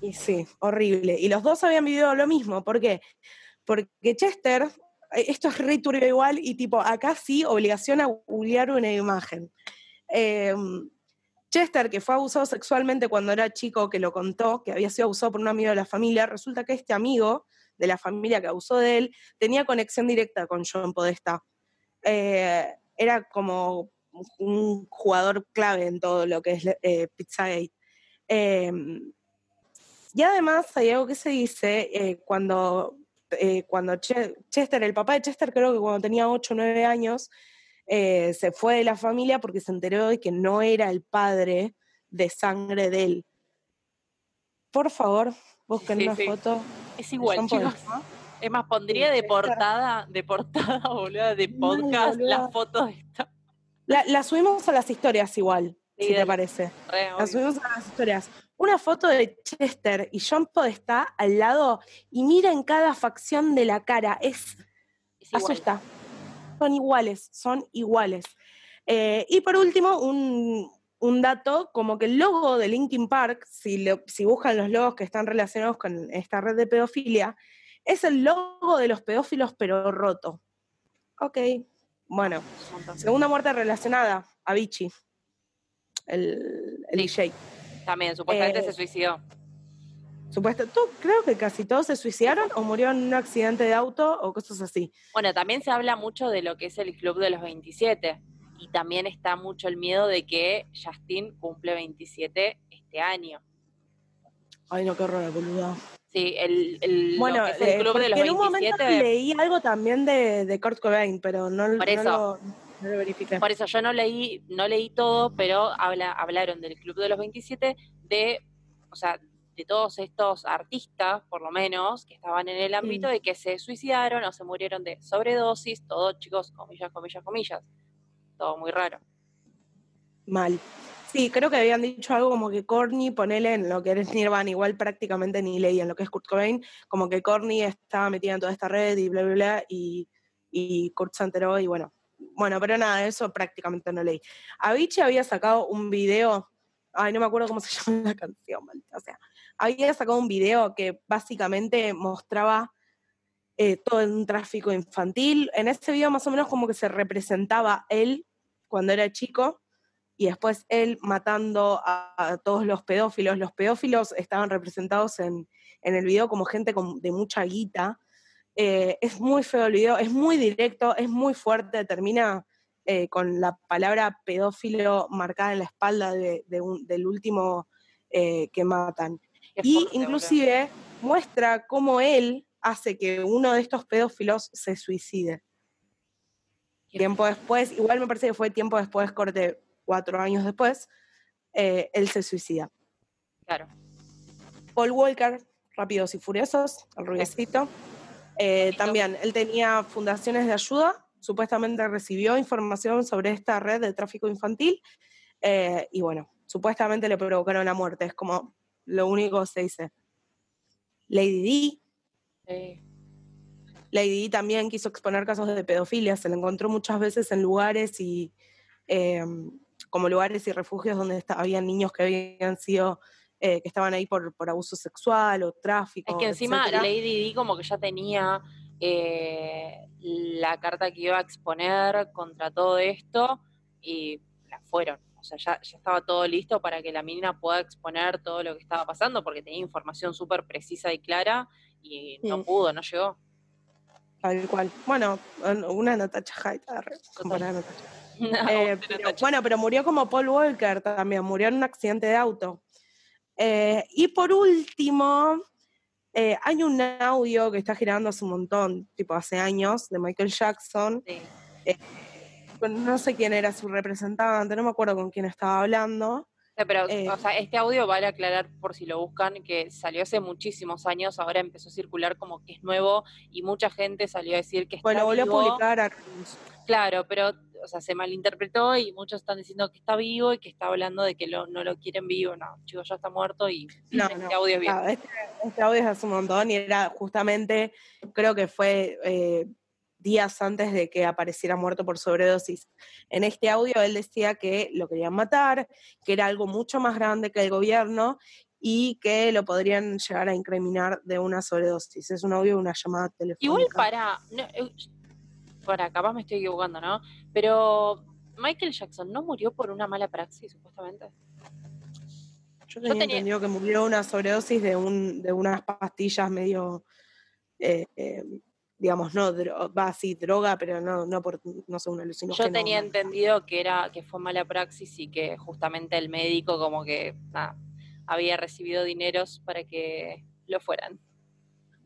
Y sí, horrible. Y los dos habían vivido lo mismo. ¿Por qué? Porque Chester, eh, esto es re turbio igual, y tipo, acá sí, obligación a googlear una imagen. Eh, Chester, que fue abusado sexualmente cuando era chico, que lo contó, que había sido abusado por un amigo de la familia, resulta que este amigo de la familia que abusó de él tenía conexión directa con John Podesta. Eh, era como un jugador clave en todo lo que es eh, Pizzagate. Em, y además hay algo que se dice eh, cuando, eh, cuando Chester, el papá de Chester creo que cuando tenía 8 o 9 años, eh, se fue de la familia porque se enteró de que no era el padre de sangre de él. Por favor, busquen una foto. Es igual, chicos. Es más, pondría de portada, de portada, boludo, de podcast la foto de esta. La, subimos a las historias igual, si te parece. la subimos a las historias una foto de Chester y John está al lado y mira en cada facción de la cara. Es, asusta. Son iguales, son iguales. Eh, y por último, un, dato, como que el logo de Linkin Park, si, si buscan los logos que están relacionados con esta red de pedofilia, es el logo de los pedófilos pero roto. Ok, bueno. Segunda muerte relacionada, Avicii, el, el DJ. También, supuestamente se eh, suicidó. Supuesto, creo que casi todos se suicidaron o murieron en un accidente de auto o cosas así. Bueno, también se habla mucho de lo que es el Club de los 27 y también está mucho el miedo de que Justin cumple 27 este año. Ay, no, qué horror, boludo. Sí, el, el, bueno, el eh, Club de los 27. En un momento leí algo también de, de Kurt Cobain, pero no, Por eso. no por eso yo no leí, no leí todo, pero habla, hablaron del Club de los 27, de, o sea, de todos estos artistas, por lo menos, que estaban en el ámbito de que se suicidaron o se murieron de sobredosis, todo, chicos, comillas, comillas, comillas. Todo muy raro. Mal. Sí, creo que habían dicho algo como que Corny, ponele en lo que eres Nirvana, igual prácticamente ni leían lo que es Kurt Cobain, como que Corny estaba metida en toda esta red y bla, bla, bla, y, y Kurt se y bueno, bueno, pero nada, eso prácticamente no leí. Avicii había sacado un video, ay, no me acuerdo cómo se llama la canción, o sea, había sacado un video que básicamente mostraba eh, todo un tráfico infantil. En ese video más o menos como que se representaba él cuando era chico y después él matando a, todos los pedófilos. Los pedófilos estaban representados en, en el video como gente con, de mucha guita, eh, es muy feo el video, es muy directo, es muy fuerte, termina eh, con la palabra pedófilo marcada en la espalda del último eh, que matan. y inclusive muestra cómo él hace que uno de estos pedófilos se suicide. Tiempo después, igual me parece que fue tiempo después, corte cuatro años después, él se suicida. Claro. Paul Walker, Rápidos y Furiosos, el rubiecito. Eh, también, él tenía fundaciones de ayuda, supuestamente recibió información sobre esta red de tráfico infantil eh, y bueno, supuestamente le provocaron la muerte, es como lo único que se dice. Lady D. Lady D también quiso exponer casos de pedofilia, se le encontró muchas veces en lugares y eh, como lugares y refugios donde había niños que habían sido eh, que estaban ahí por, por, abuso sexual o tráfico. Es que encima Lady D como que ya tenía eh, la carta que iba a exponer contra todo esto y la fueron. O sea, ya, ya estaba todo listo para que la mina pueda exponer todo lo que estaba pasando porque tenía información súper precisa y clara y no pudo, no llegó. Tal cual. Bueno, una Natacha Eh, bueno, pero murió como Paul Walker también, murió en un accidente de auto. Eh, y por último, eh, hay un audio que está girando hace un montón, tipo hace años, de Michael Jackson. Eh, no sé quién era su representante, no me acuerdo con quién estaba hablando. pero, o sea, este audio vale aclarar por si lo buscan, que salió hace muchísimos años, ahora empezó a circular como que es nuevo y mucha gente salió a decir que está Bueno, volvió a publicar a... Claro, pero o sea, se malinterpretó y muchos están diciendo que está vivo y que está hablando de que no lo quieren vivo. No, chicos, ya está muerto y no, este audio es bien. Este, este, audio es hace un montón y era justamente, creo que fue eh, días antes de que apareciera muerto por sobredosis. En este audio él decía que lo querían matar, que era algo mucho más grande que el gobierno y que lo podrían llegar a incriminar de una sobredosis. Es un audio de una llamada telefónica. Igual para, para, capaz me estoy equivocando, ¿no? Pero Michael Jackson no murió por una mala praxis, supuestamente. Yo tenía, tenía- entendido que murió una sobredosis de, un, de unas pastillas medio, eh, eh, digamos, no, va así, droga, pero no, no por, no sé, un alucinógeno. Yo tenía entendido que era que fue mala praxis y que justamente el médico como que nada, había recibido dineros para que lo fueran.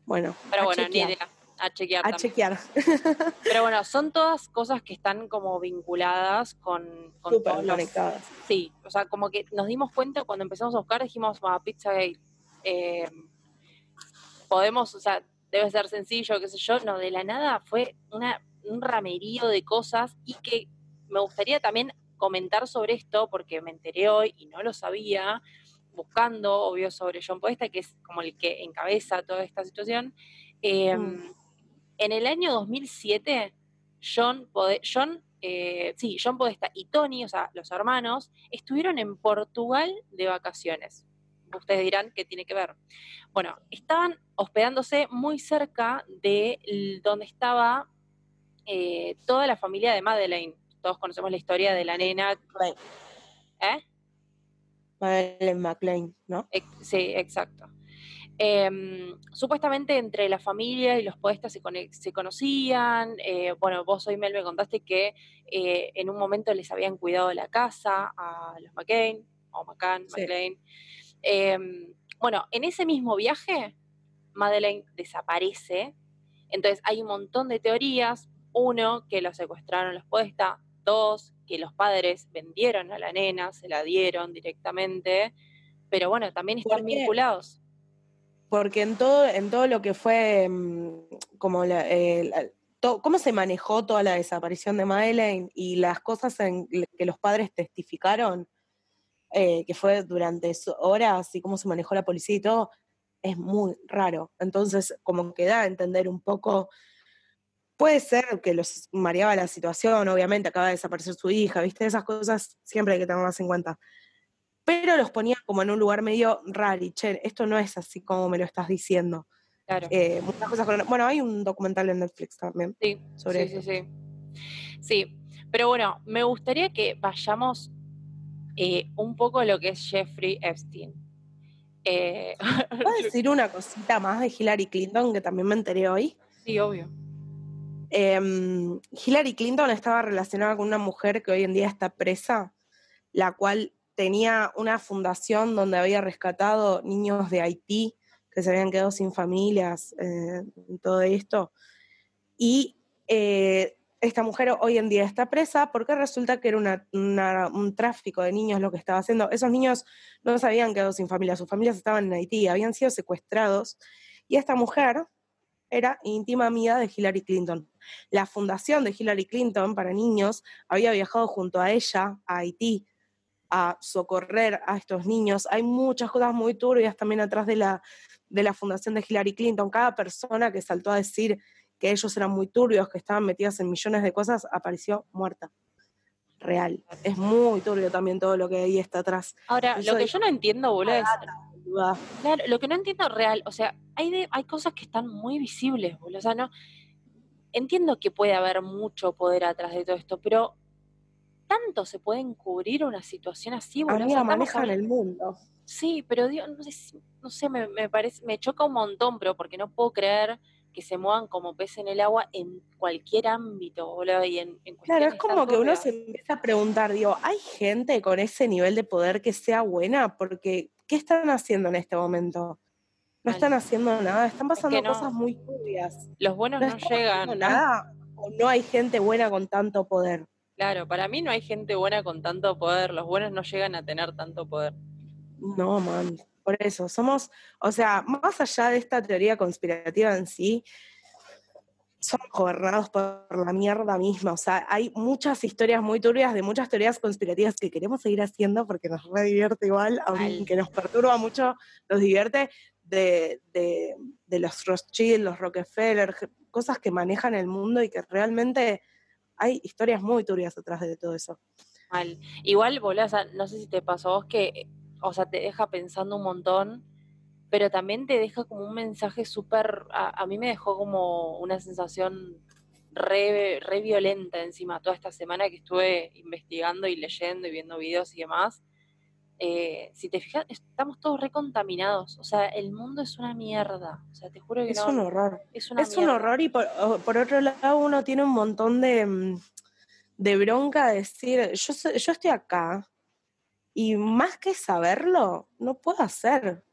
Bueno, Pero bueno, chequear, ni idea. A chequear A también. chequear. Pero bueno, son todas cosas que están como vinculadas con, con Súper todos los- conectadas. Sí, o sea, como que nos dimos cuenta cuando empezamos a buscar, dijimos, va, Pizzagate, eh, podemos, o sea, debe ser sencillo, qué sé yo, no, de la nada fue una, un ramerío de cosas y que me gustaría también comentar sobre esto porque me enteré hoy y no lo sabía, buscando, obvio, sobre John Podesta, que es como el que encabeza toda esta situación. Eh, Mm. En el año 2007, John, Pode- John eh, sí, John Podesta y Tony, o sea, los hermanos, estuvieron en Portugal de vacaciones. Ustedes dirán qué tiene que ver. Bueno, estaban hospedándose muy cerca de donde estaba eh, toda la familia de Madeleine. Todos conocemos la historia de la nena. ¿Eh? Madeleine McLean, ¿no? Sí, exacto. Em, supuestamente entre la familia y los podestas se, se conocían. eh, bueno, vos hoy, Mel, me contaste que eh, en un momento les habían cuidado la casa a los McCain, o McCann, Sí. McLean. Em, bueno, en ese mismo viaje, Madeleine desaparece. Entonces hay un montón de teorías. Uno, que lo secuestraron los podestas. Dos, que los padres vendieron a la nena, se la dieron directamente. Pero bueno, también ¿Por están vinculados. Porque en todo, en todo lo que fue mm, como la, eh, cómo se manejó toda la desaparición de Madeleine y las cosas en que los padres testificaron, eh, que fue durante horas y cómo se manejó la policía y todo, es muy raro. Entonces, como que da a entender un poco, puede ser que los mareaba la situación, obviamente acaba de desaparecer su hija, ¿viste? Esas cosas siempre hay que tenerlas en cuenta pero los ponía como en un lugar medio raro, che, esto no es así como me lo estás diciendo. Claro. Eh, muchas cosas con- Bueno, hay un documental en Netflix también. Sí, sobre sí, sí, sí. Sí, pero bueno, me gustaría que vayamos eh, un poco a lo que es Jeffrey Epstein. Eh, ¿Puedo decir una cosita más de Hillary Clinton que también me enteré hoy? sí, obvio. Em, Hillary Clinton estaba relacionada con una mujer que hoy en día está presa, la cual tenía una fundación donde había rescatado niños de Haití que se habían quedado sin familias, eh, todo esto. Y eh, esta mujer hoy en día está presa porque resulta que era un tráfico de niños lo que estaba haciendo. Esos niños no se habían quedado sin familia, sus familias estaban en Haití, habían sido secuestrados. Y esta mujer era íntima amiga de Hillary Clinton. La fundación de Hillary Clinton para niños había viajado junto a ella a Haití a socorrer a estos niños. Hay muchas cosas muy turbias también atrás de la, de la fundación de Hillary Clinton. Cada persona que saltó a decir que ellos eran muy turbios, que estaban metidas en millones de cosas, apareció muerta. Real. Es muy turbio también todo lo que ahí está atrás. Ahora, Eso lo que yo no entiendo, boludo, es. Claro, lo que no entiendo real, o sea, hay, de, hay cosas que están muy visibles, boludo. O sea, no. Entiendo que puede haber mucho poder atrás de todo esto, pero tanto se puede encubrir una situación así, boludo. O sea, manejan el mundo. Sí, pero Dios, no sé, si- no sé me, me parece, me choca un montón, pero porque no puedo creer que se muevan como pez en el agua en cualquier ámbito, boludo, y en, en Claro, es como que uno se empieza a preguntar, digo, ¿hay gente con ese nivel de poder que sea buena? Porque, ¿qué están haciendo en este momento? No están haciendo nada, están pasando no. cosas muy turbias. Los buenos No no, llegan, nada, o no hay gente buena con tanto poder. Claro, para mí no hay gente buena con tanto poder, los buenos no llegan a tener tanto poder. No, man, por eso, somos, o sea, más allá de esta teoría conspirativa en sí, somos gobernados por la mierda misma. O sea, hay muchas historias muy turbias de muchas teorías conspirativas que queremos seguir haciendo porque nos re divierte igual, aunque nos perturba mucho, nos divierte de, de, de los Rothschild, los Rockefeller, cosas que manejan el mundo y que realmente hay historias muy turbias atrás de todo eso. Igual, boludo, no sé si te pasó a vos que, o sea, te deja pensando un montón, pero también te deja como un mensaje súper, a, a mí me dejó como una sensación re, re violenta encima toda esta semana que estuve investigando y leyendo y viendo videos y demás. Eh, si te fijas, estamos todos recontaminados. O sea, el mundo es una mierda. O sea, te juro que Es no. un horror. Es, una Es un horror y por, por otro lado uno tiene un montón de, mm, de bronca de decir, yo, yo estoy acá y más que saberlo, no puedo hacer.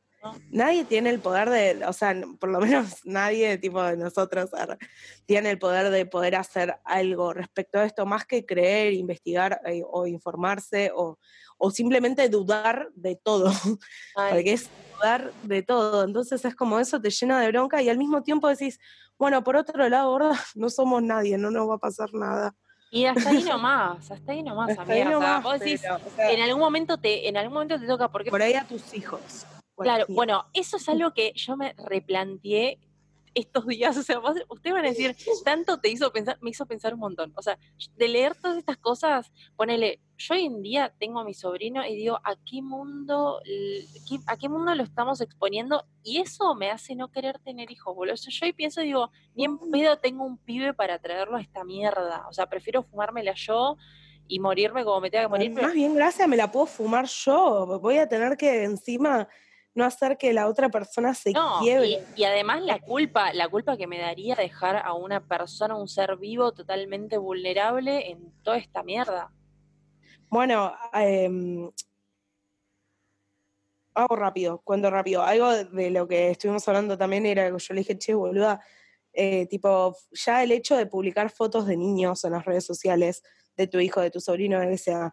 Nadie tiene el poder de, o sea, por lo menos nadie tipo de nosotros tiene el poder de poder hacer algo respecto a esto, más que creer, investigar eh, o informarse o, o simplemente dudar de todo Ay, porque es dudar de todo. Entonces es como eso te llena de bronca y al mismo tiempo decís, bueno, por otro lado, gorda, no somos nadie, no nos va a pasar nada. Y hasta ahí nomás, hasta ahí nomás, Hasta ahí amiga. o sea, vos decís, pero, o sea, en algún momento te, en algún momento te toca porque por ahí a tus hijos. Claro, bueno, eso es algo que yo me replanteé estos días. O sea, ustedes van a decir, tanto te hizo pensar, me hizo pensar un montón. O sea, de leer todas estas cosas, ponele, yo hoy en día tengo a mi sobrino y digo, ¿a qué mundo, a qué mundo lo estamos exponiendo? Y eso me hace no querer tener hijos, boludo. O sea, yo hoy pienso y digo, ni en pedo tengo un pibe para traerlo a esta mierda. O sea, prefiero fumármela yo y morirme como me tenga que morir. Más bien, gracias, me la puedo fumar yo. Voy a tener que encima no hacer que la otra persona se No, quiebre. y, y además la culpa, la culpa que me daría dejar a una persona, un ser vivo totalmente vulnerable en toda esta mierda. Bueno, em, hago rápido, cuento rápido. Algo de- de lo que estuvimos hablando también era que yo le dije, che, boluda, eh, tipo, ya el hecho de publicar fotos de niños en las redes sociales, de tu hijo, de tu sobrino, de que sea,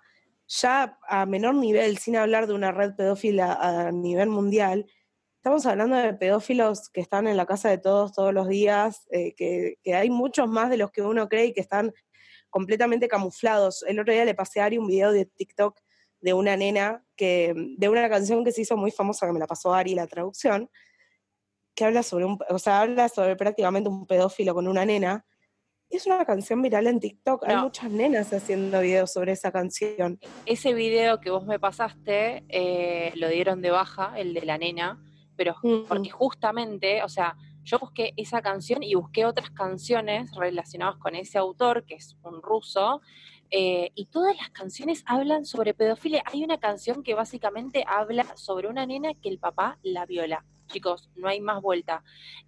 ya a menor nivel, sin hablar de una red pedófila a nivel mundial, estamos hablando de pedófilos que están en la casa de todos todos los días, eh, que, que hay muchos más de los que uno cree y que están completamente camuflados. El otro día le pasé a Ari un video de TikTok de una nena que, de una canción que se hizo muy famosa, que me la pasó Ari la traducción, que habla sobre un, o sea, habla sobre prácticamente un pedófilo con una nena. Es una canción viral en TikTok. Hay muchas nenas haciendo videos sobre esa canción. Ese video que vos me pasaste eh, lo dieron de baja, el de la nena, pero Mm. porque justamente, o sea, yo busqué esa canción y busqué otras canciones relacionadas con ese autor, que es un ruso, eh, y todas las canciones hablan sobre pedofilia. Hay una canción que básicamente habla sobre una nena que el papá la viola. Chicos, no hay más vuelta.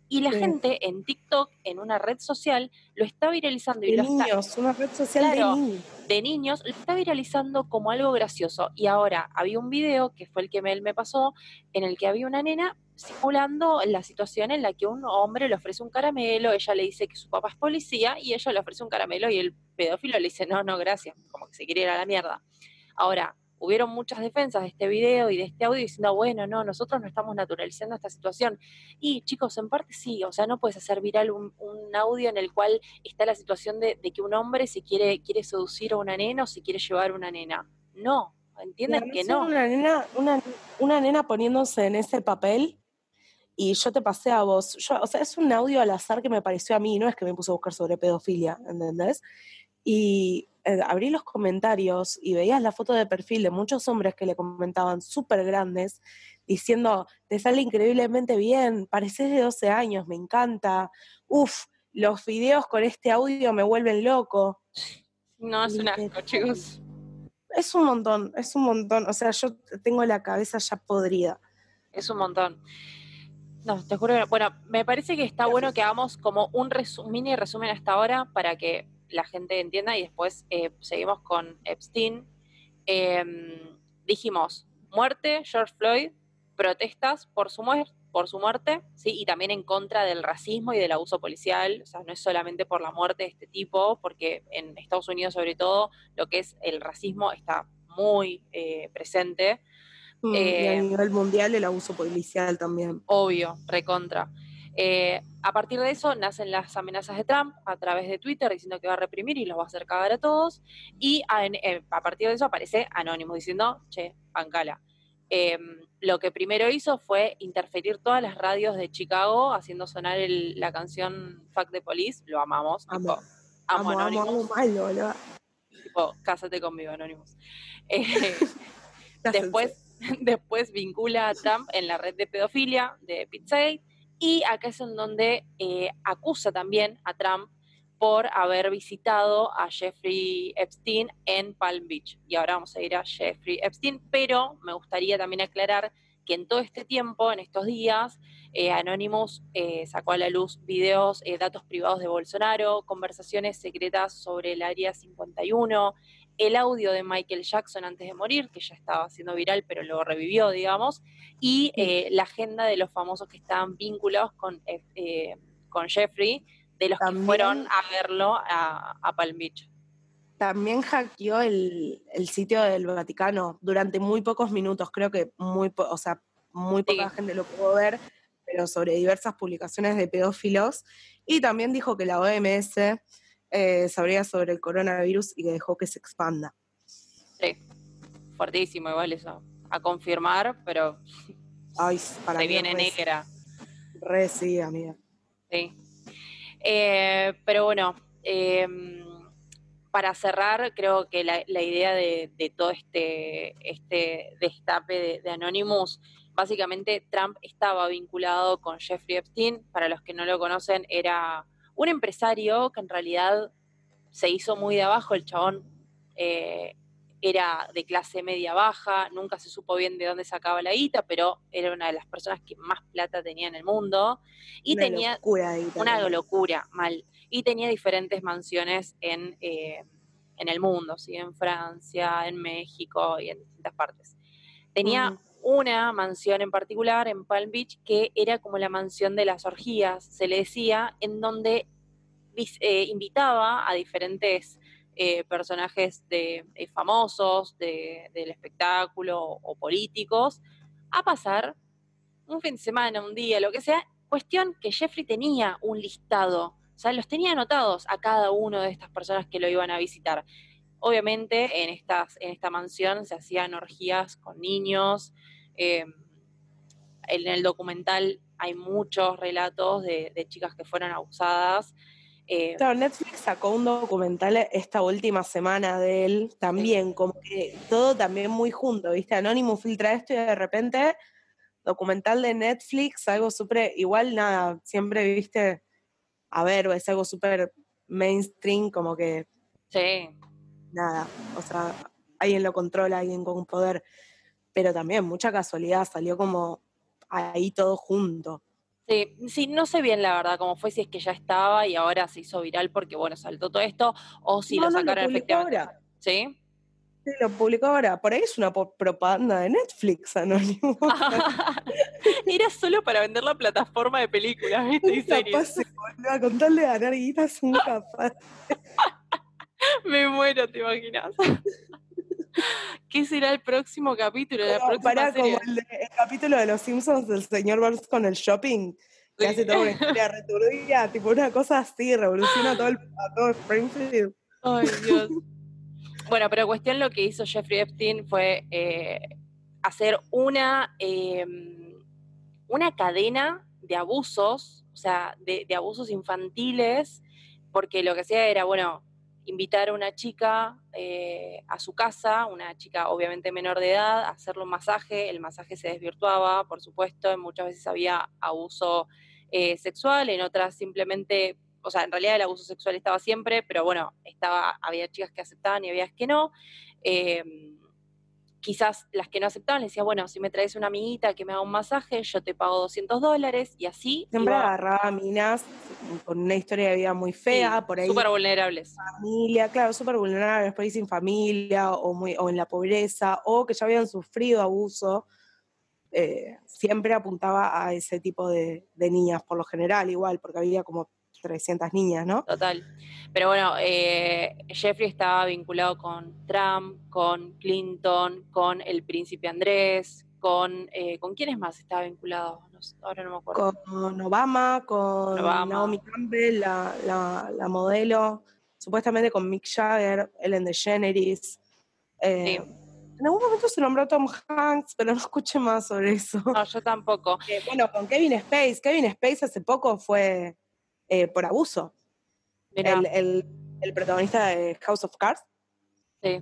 Y la Sí. gente en TikTok, en una red social, lo está viralizando y De lo está, niños, una red social Claro. de niños. de niños, lo está viralizando como algo gracioso. Y ahora había un video, que fue el que él me pasó, en el que había una nena simulando la situación en la que un hombre le ofrece un caramelo, ella le dice que su papá es policía y ella le ofrece un caramelo y el pedófilo le dice, no, no, gracias, como que se quiere ir a la mierda. Ahora, hubieron muchas defensas de este video y de este audio diciendo, bueno, no, nosotros no estamos naturalizando esta situación. Y chicos, en parte sí, o sea, no puedes hacer viral un, un audio en el cual está la situación de, de que un hombre se quiere, quiere seducir a una nena o se quiere llevar a una nena. No, entienden que no. Una nena, una, una nena poniéndose en ese papel y yo te pasé a vos. Yo, o sea, es un audio al azar que me pareció a mí, no es que me puse a buscar sobre pedofilia, ¿entendés? Y eh, abrí los comentarios y veías la foto de perfil de muchos hombres que le comentaban súper grandes, diciendo, te sale increíblemente bien, pareces de 12 años, me encanta, uf, los videos con este audio me vuelven loco. No, es un asco, chicos. Es un montón, es un montón. O sea, yo tengo la cabeza ya podrida. Es un montón. No, te juro que, bueno, me parece que está bueno que hagamos como un resu- mini resumen hasta ahora para que la gente entienda y después eh, seguimos con Epstein. Em, dijimos, muerte, George Floyd, protestas por su, por su muerte, ¿sí? y también en contra del racismo y del abuso policial, o sea, no es solamente por la muerte de este tipo, porque en Estados Unidos sobre todo lo que es el racismo está muy eh, presente, Mm, y Eh, a nivel mundial el abuso policial también. Obvio, recontra. Eh, a partir de eso nacen las amenazas de Trump a través de Twitter diciendo que va a reprimir y los va a hacer cagar a todos. Y a, eh, a partir de eso aparece Anonymous diciendo, che, bancala. Eh, lo que primero hizo fue interferir todas las radios de Chicago haciendo sonar el- la canción Fuck the Police. Lo amamos. Amo. tipo, amo, Amo, Anonymous. amo mal, boludo. Tipo, cásate conmigo, Anonymous. Eh. Después, después vincula a Trump en la red de pedofilia de Pizzagate y acá es en donde eh, acusa también a Trump por haber visitado a Jeffrey Epstein en Palm Beach. Y ahora vamos a ir a Jeffrey Epstein, pero me gustaría también aclarar que en todo este tiempo, en estos días, eh, Anonymous eh, sacó a la luz videos, eh, datos privados de Bolsonaro, conversaciones secretas sobre el Área 51, el audio de Michael Jackson antes de morir, que ya estaba siendo viral, pero lo revivió, digamos, y la agenda de los famosos que estaban vinculados con, con Jeffrey, de los que fueron a verlo a, Palm Beach. También hackeó el, sitio del Vaticano durante muy pocos minutos, creo que muy, o sea, muy poca gente lo pudo ver, pero sobre diversas publicaciones de pedófilos. Y también dijo que la OMS eh, sabría sobre el coronavirus y que dejó que se expanda. Sí, fuertísimo igual eso. A confirmar, pero Ay, para se viene negra. Re sí, amiga. Sí. Eh, pero bueno, em, para cerrar, creo que la, idea de, todo este, este destape de, Anonymous, básicamente Trump estaba vinculado con Jeffrey Epstein. Para los que no lo conocen, era un empresario que en realidad se hizo muy de abajo. El chabón eh, era de clase media baja, nunca se supo bien de dónde sacaba la guita, pero era una de las personas que más plata tenía en el mundo y tenía una locura, mal, y tenía diferentes mansiones en, eh, en el mundo, ¿sí? en Francia, en México y en distintas partes. Tenía una mansión en particular en Palm Beach que era como la mansión de las orgías, se le decía, en donde eh, invitaba a diferentes eh, personajes de, famosos del espectáculo o, políticos a pasar un fin de semana, un día, lo que sea. Cuestión que Jeffrey tenía un listado, o sea, los tenía anotados a cada uno de estas personas que lo iban a visitar. Obviamente en, estas, en esta mansión se hacían orgías con niños. Eh, en el documental hay muchos relatos de, de chicas que fueron abusadas. Eh, claro, Netflix sacó un documental esta última semana de él, también, como que todo también muy junto, ¿viste? Anónimo filtra esto y de repente, documental de Netflix, algo súper, igual nada, siempre, ¿viste? A ver, es algo súper mainstream, como que. Sí. Nada, o sea, alguien lo controla, alguien con poder, pero también, mucha casualidad, salió como ahí todo junto. Sí, sí, no sé bien la verdad cómo fue, si es que ya estaba y ahora se hizo viral porque, bueno, saltó todo esto, o si lo sacaron efectivamente. Ahora. ¿Sí? Sí, lo publicó ahora. Por ahí es una propaganda de Netflix, Anónimo. Era solo para vender la plataforma de películas, ¿viste? Y series. a contarle a ganar es un capaz. Me muero, ¿te imaginas? ¿Qué será el próximo capítulo? La para como el, capítulo de Los Simpsons del señor Burns con el shopping, que hace toda una historia tipo una cosa así, revoluciona todo, el, a todo Springfield. Ay, Dios. bueno, pero cuestión lo que hizo Jeffrey Epstein fue eh, hacer una, em, una cadena de abusos, o sea, de, de abusos infantiles, porque lo que hacía era, bueno, invitar a una chica eh, a su casa, una chica obviamente menor de edad, a hacerle un masaje, el masaje se desvirtuaba, por supuesto, muchas veces había abuso eh, sexual, en otras simplemente, o sea, en realidad el abuso sexual estaba siempre, pero bueno, estaba, había chicas que aceptaban y había que no. Em, quizás las que no aceptaban le decían, bueno, si me traes una amiguita que me haga un masaje, yo te pago 200 dólares y así. Siempre agarraba minas con una historia de vida muy fea, por ahí. Súper vulnerables. Familia, claro, súper vulnerables, por ahí sin familia o, muy, o en la pobreza o que ya habían sufrido abuso. Eh, siempre apuntaba a ese tipo de, de niñas, por lo general igual, porque había como 300 niñas, ¿no? Total. Pero bueno, eh, Jeffrey estaba vinculado con Trump, con Clinton, con el príncipe Andrés, con... Eh, ¿Con quiénes más estaba vinculado? ahora no me acuerdo. Con Obama, con Naomi Campbell, la, modelo, supuestamente con Mick Jagger, Ellen DeGeneres. Eh, en algún momento se nombró Tom Hanks, pero no escuché más sobre eso. No, yo tampoco. bueno, con Kevin Space. Kevin Space hace poco fue eh, por abuso. El, el, protagonista de House of Cards. Sí.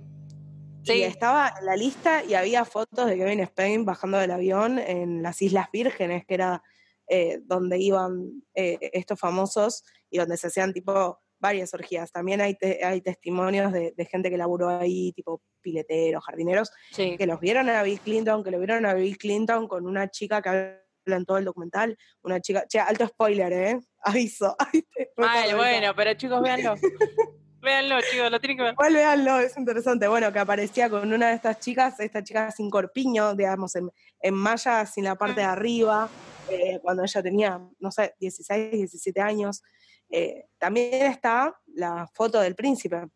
Sí. estaba en la lista y había fotos de Kevin Spain bajando del avión en las Islas Vírgenes, que era eh, donde iban eh, estos famosos y donde se hacían tipo varias orgías. También hay, te- hay testimonios de, de gente que laburó ahí, tipo pileteros, jardineros, Sí. que los vieron a Bill Clinton, que lo vieron a Bill Clinton con una chica que habla en todo el documental, una chica, che, alto spoiler, ¿eh? Aviso. Ay, te- Mal, recuerdo bueno, pero chicos, véanlo. véanlo, chicos, lo tienen que ver. Igual véanlo, es interesante. Bueno, que aparecía con una de estas chicas, esta chica sin corpiño, digamos, en, en malla, sin la parte de arriba, eh, cuando ella tenía, no sé, 16, 17 años. Eh, también está la foto del príncipe.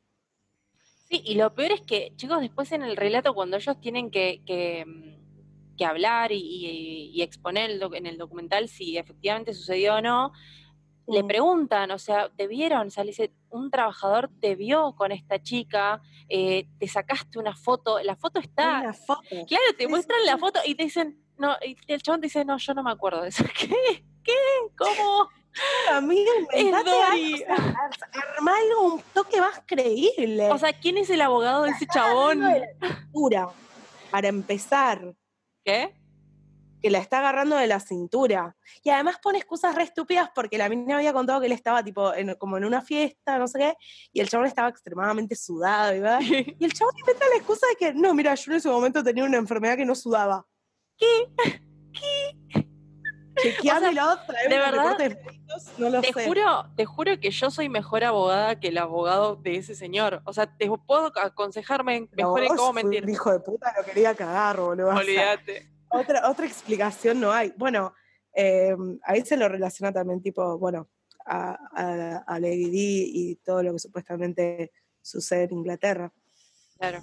Sí, y lo peor es que, chicos, después en el relato, cuando ellos tienen que, que, mm, que hablar y, y- y exponer en el documental si efectivamente sucedió o no, le Mm. preguntan, o sea, ¿te vieron? O sea, le dice, un trabajador te vio con esta chica, eh, te sacaste una foto, la foto está, Una foto. claro, te muestran la foto y te dicen, no, y el chabón te dice, no, yo no me acuerdo de eso. ¿Qué? ¿Qué? ¿Cómo? Amiga, inventate algo, o sea, algo un toque más creíble. O sea, ¿quién es el abogado de ese chabón? Cintura, para empezar. ¿Qué? que la está agarrando de la cintura. Y además pone excusas re estúpidas porque la mina había contado que él estaba tipo en- como en una fiesta, no sé qué, y el chabón estaba extremadamente sudado, ¿verdad? y el chabón inventa la excusa de que, no, mira, yo en ese momento tenía una enfermedad que no sudaba. ¿Qué? ¿Qué? Chequeámelo, traeme de los verdad, recortes médicos, no lo Te sé. juro, te juro que yo soy mejor abogada que el abogado de ese señor. O sea, te puedo aconsejarme mejor en cómo mentir. hijo de puta lo quería cagar, boludo. o sea, Olvídate. otra, otra explicación no hay. Bueno, eh, ahí se lo relaciona también, tipo, bueno, a, a, a Lady Di y todo lo que supuestamente sucede en Inglaterra. Claro.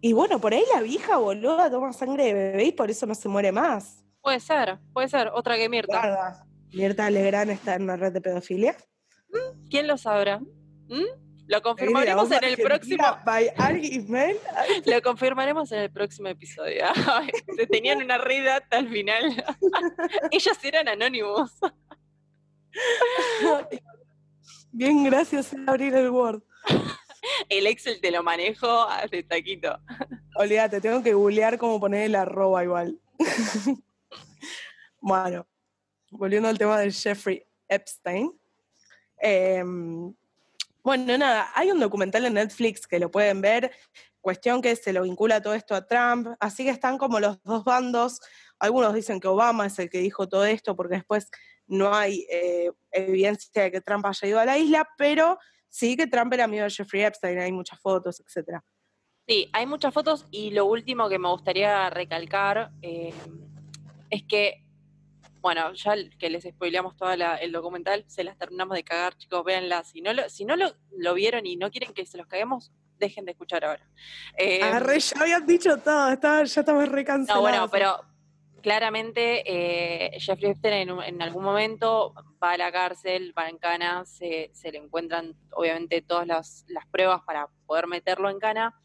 Y bueno, por ahí la vieja boluda toma sangre de bebé y por eso no se muere más. Puede ser, puede ser. Otra que Mirta. Guarda. Mirta Legrand está en una red de pedofilia. ¿Quién lo sabrá? ¿Mm? Lo confirmaremos en el próximo. Lo confirmaremos en el próximo episodio. Se tenían una rida hasta el final. Ellas eran anónimos. Bien, gracias en abrir el Word. El Excel te lo manejo de taquito. Olvídate, tengo que googlear cómo poner el arroba igual. bueno, volviendo al tema de Jeffrey Epstein. Em, bueno, nada, hay un documental en Netflix que lo pueden ver, cuestión que se lo vincula todo esto a Trump, así que están como los dos bandos. Algunos dicen que Obama es el que dijo todo esto porque después no hay eh, evidencia de que Trump haya ido a la isla, pero sí que Trump era amigo de Jeffrey Epstein, hay muchas fotos, etcétera. Sí, hay muchas fotos y lo último que me gustaría recalcar eh, es que, bueno, ya que les spoileamos todo el documental, se las terminamos de cagar, chicos, véanla. Si no lo, si no lo, lo vieron y no quieren que se los caguemos, dejen de escuchar ahora. Eh, Arre, ya habían dicho todo, estaba, ya estaba re no, bueno, pero claramente eh, Jeffrey Epstein en, en algún momento va a la cárcel, va en cana, se, se le encuentran obviamente todas las, las pruebas para poder meterlo en cana.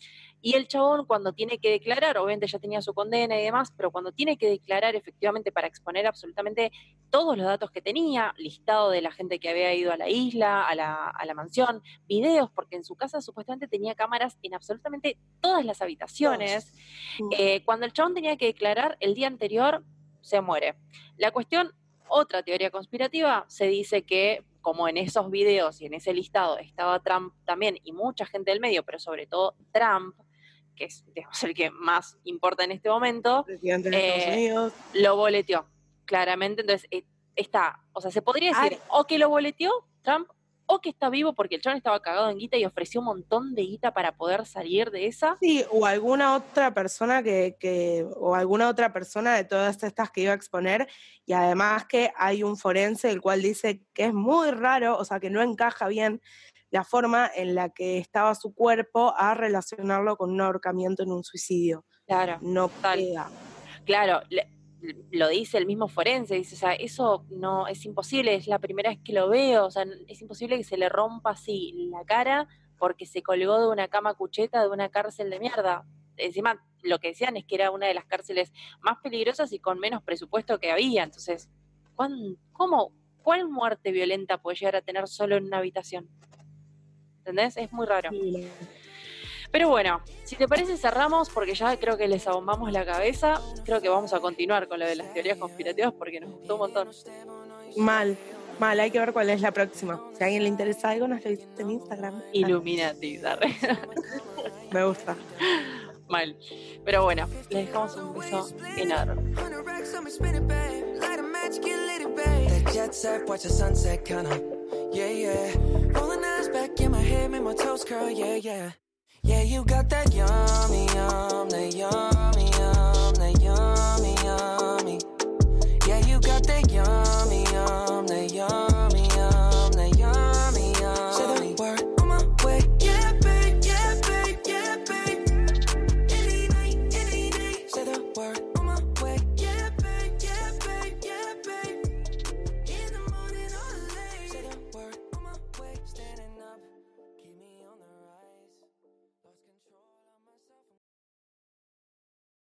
Y el chabón cuando tiene que declarar, obviamente ya tenía su condena y demás, pero cuando tiene que declarar efectivamente para exponer absolutamente todos los datos que tenía, listado de la gente que había ido a la isla, a la, a la mansión, videos, porque en su casa supuestamente tenía cámaras en absolutamente todas las habitaciones. Eh, cuando el chabón tenía que declarar el día anterior, se muere. La cuestión, otra teoría conspirativa, se dice que como en esos videos y en ese listado estaba Trump también y mucha gente del medio, pero sobre todo Trump, que es digamos, el que más importa en este momento, presidente de Estados eh, Unidos. lo boleteó, claramente. Entonces, eh, está, o sea, se podría decir Ay. o que lo boleteó Trump o que está vivo porque el chabón estaba cagado en guita y ofreció un montón de guita para poder salir de esa. Sí, o alguna otra persona que, que, o alguna otra persona de todas estas que iba a exponer, y además que hay un forense el cual dice que es muy raro, o sea, que no encaja bien la forma en la que estaba su cuerpo a relacionarlo con un ahorcamiento en un suicidio. Claro. No pega. Claro, le- lo dice el mismo forense, dice, o sea, eso no es imposible, es la primera vez que lo veo, o sea, es imposible que se le rompa así la cara porque se colgó de una cama cucheta de una cárcel de mierda. Encima, lo que decían es que era una de las cárceles más peligrosas y con menos presupuesto que había, entonces, ¿cuán- ¿cómo? ¿Cuál muerte violenta puede llegar a tener solo en una habitación? ¿Entendés? Es muy raro. Pero bueno, si te parece cerramos porque ya creo que les abombamos la cabeza. Creo que vamos a continuar con lo de las teorías conspirativas porque nos gustó un montón. Mal. Mal, hay que ver cuál es la próxima. Si a alguien le interesa algo, nos lo dice en Instagram. Illuminati. Me gusta. Mal. Pero bueno, les dejamos un beso enorme. yeah, yeah. Rolling eyes back in my head, make my toes curl, yeah, yeah. Yeah, you got that yummy, yum, that yummy, yum, that yummy, yum.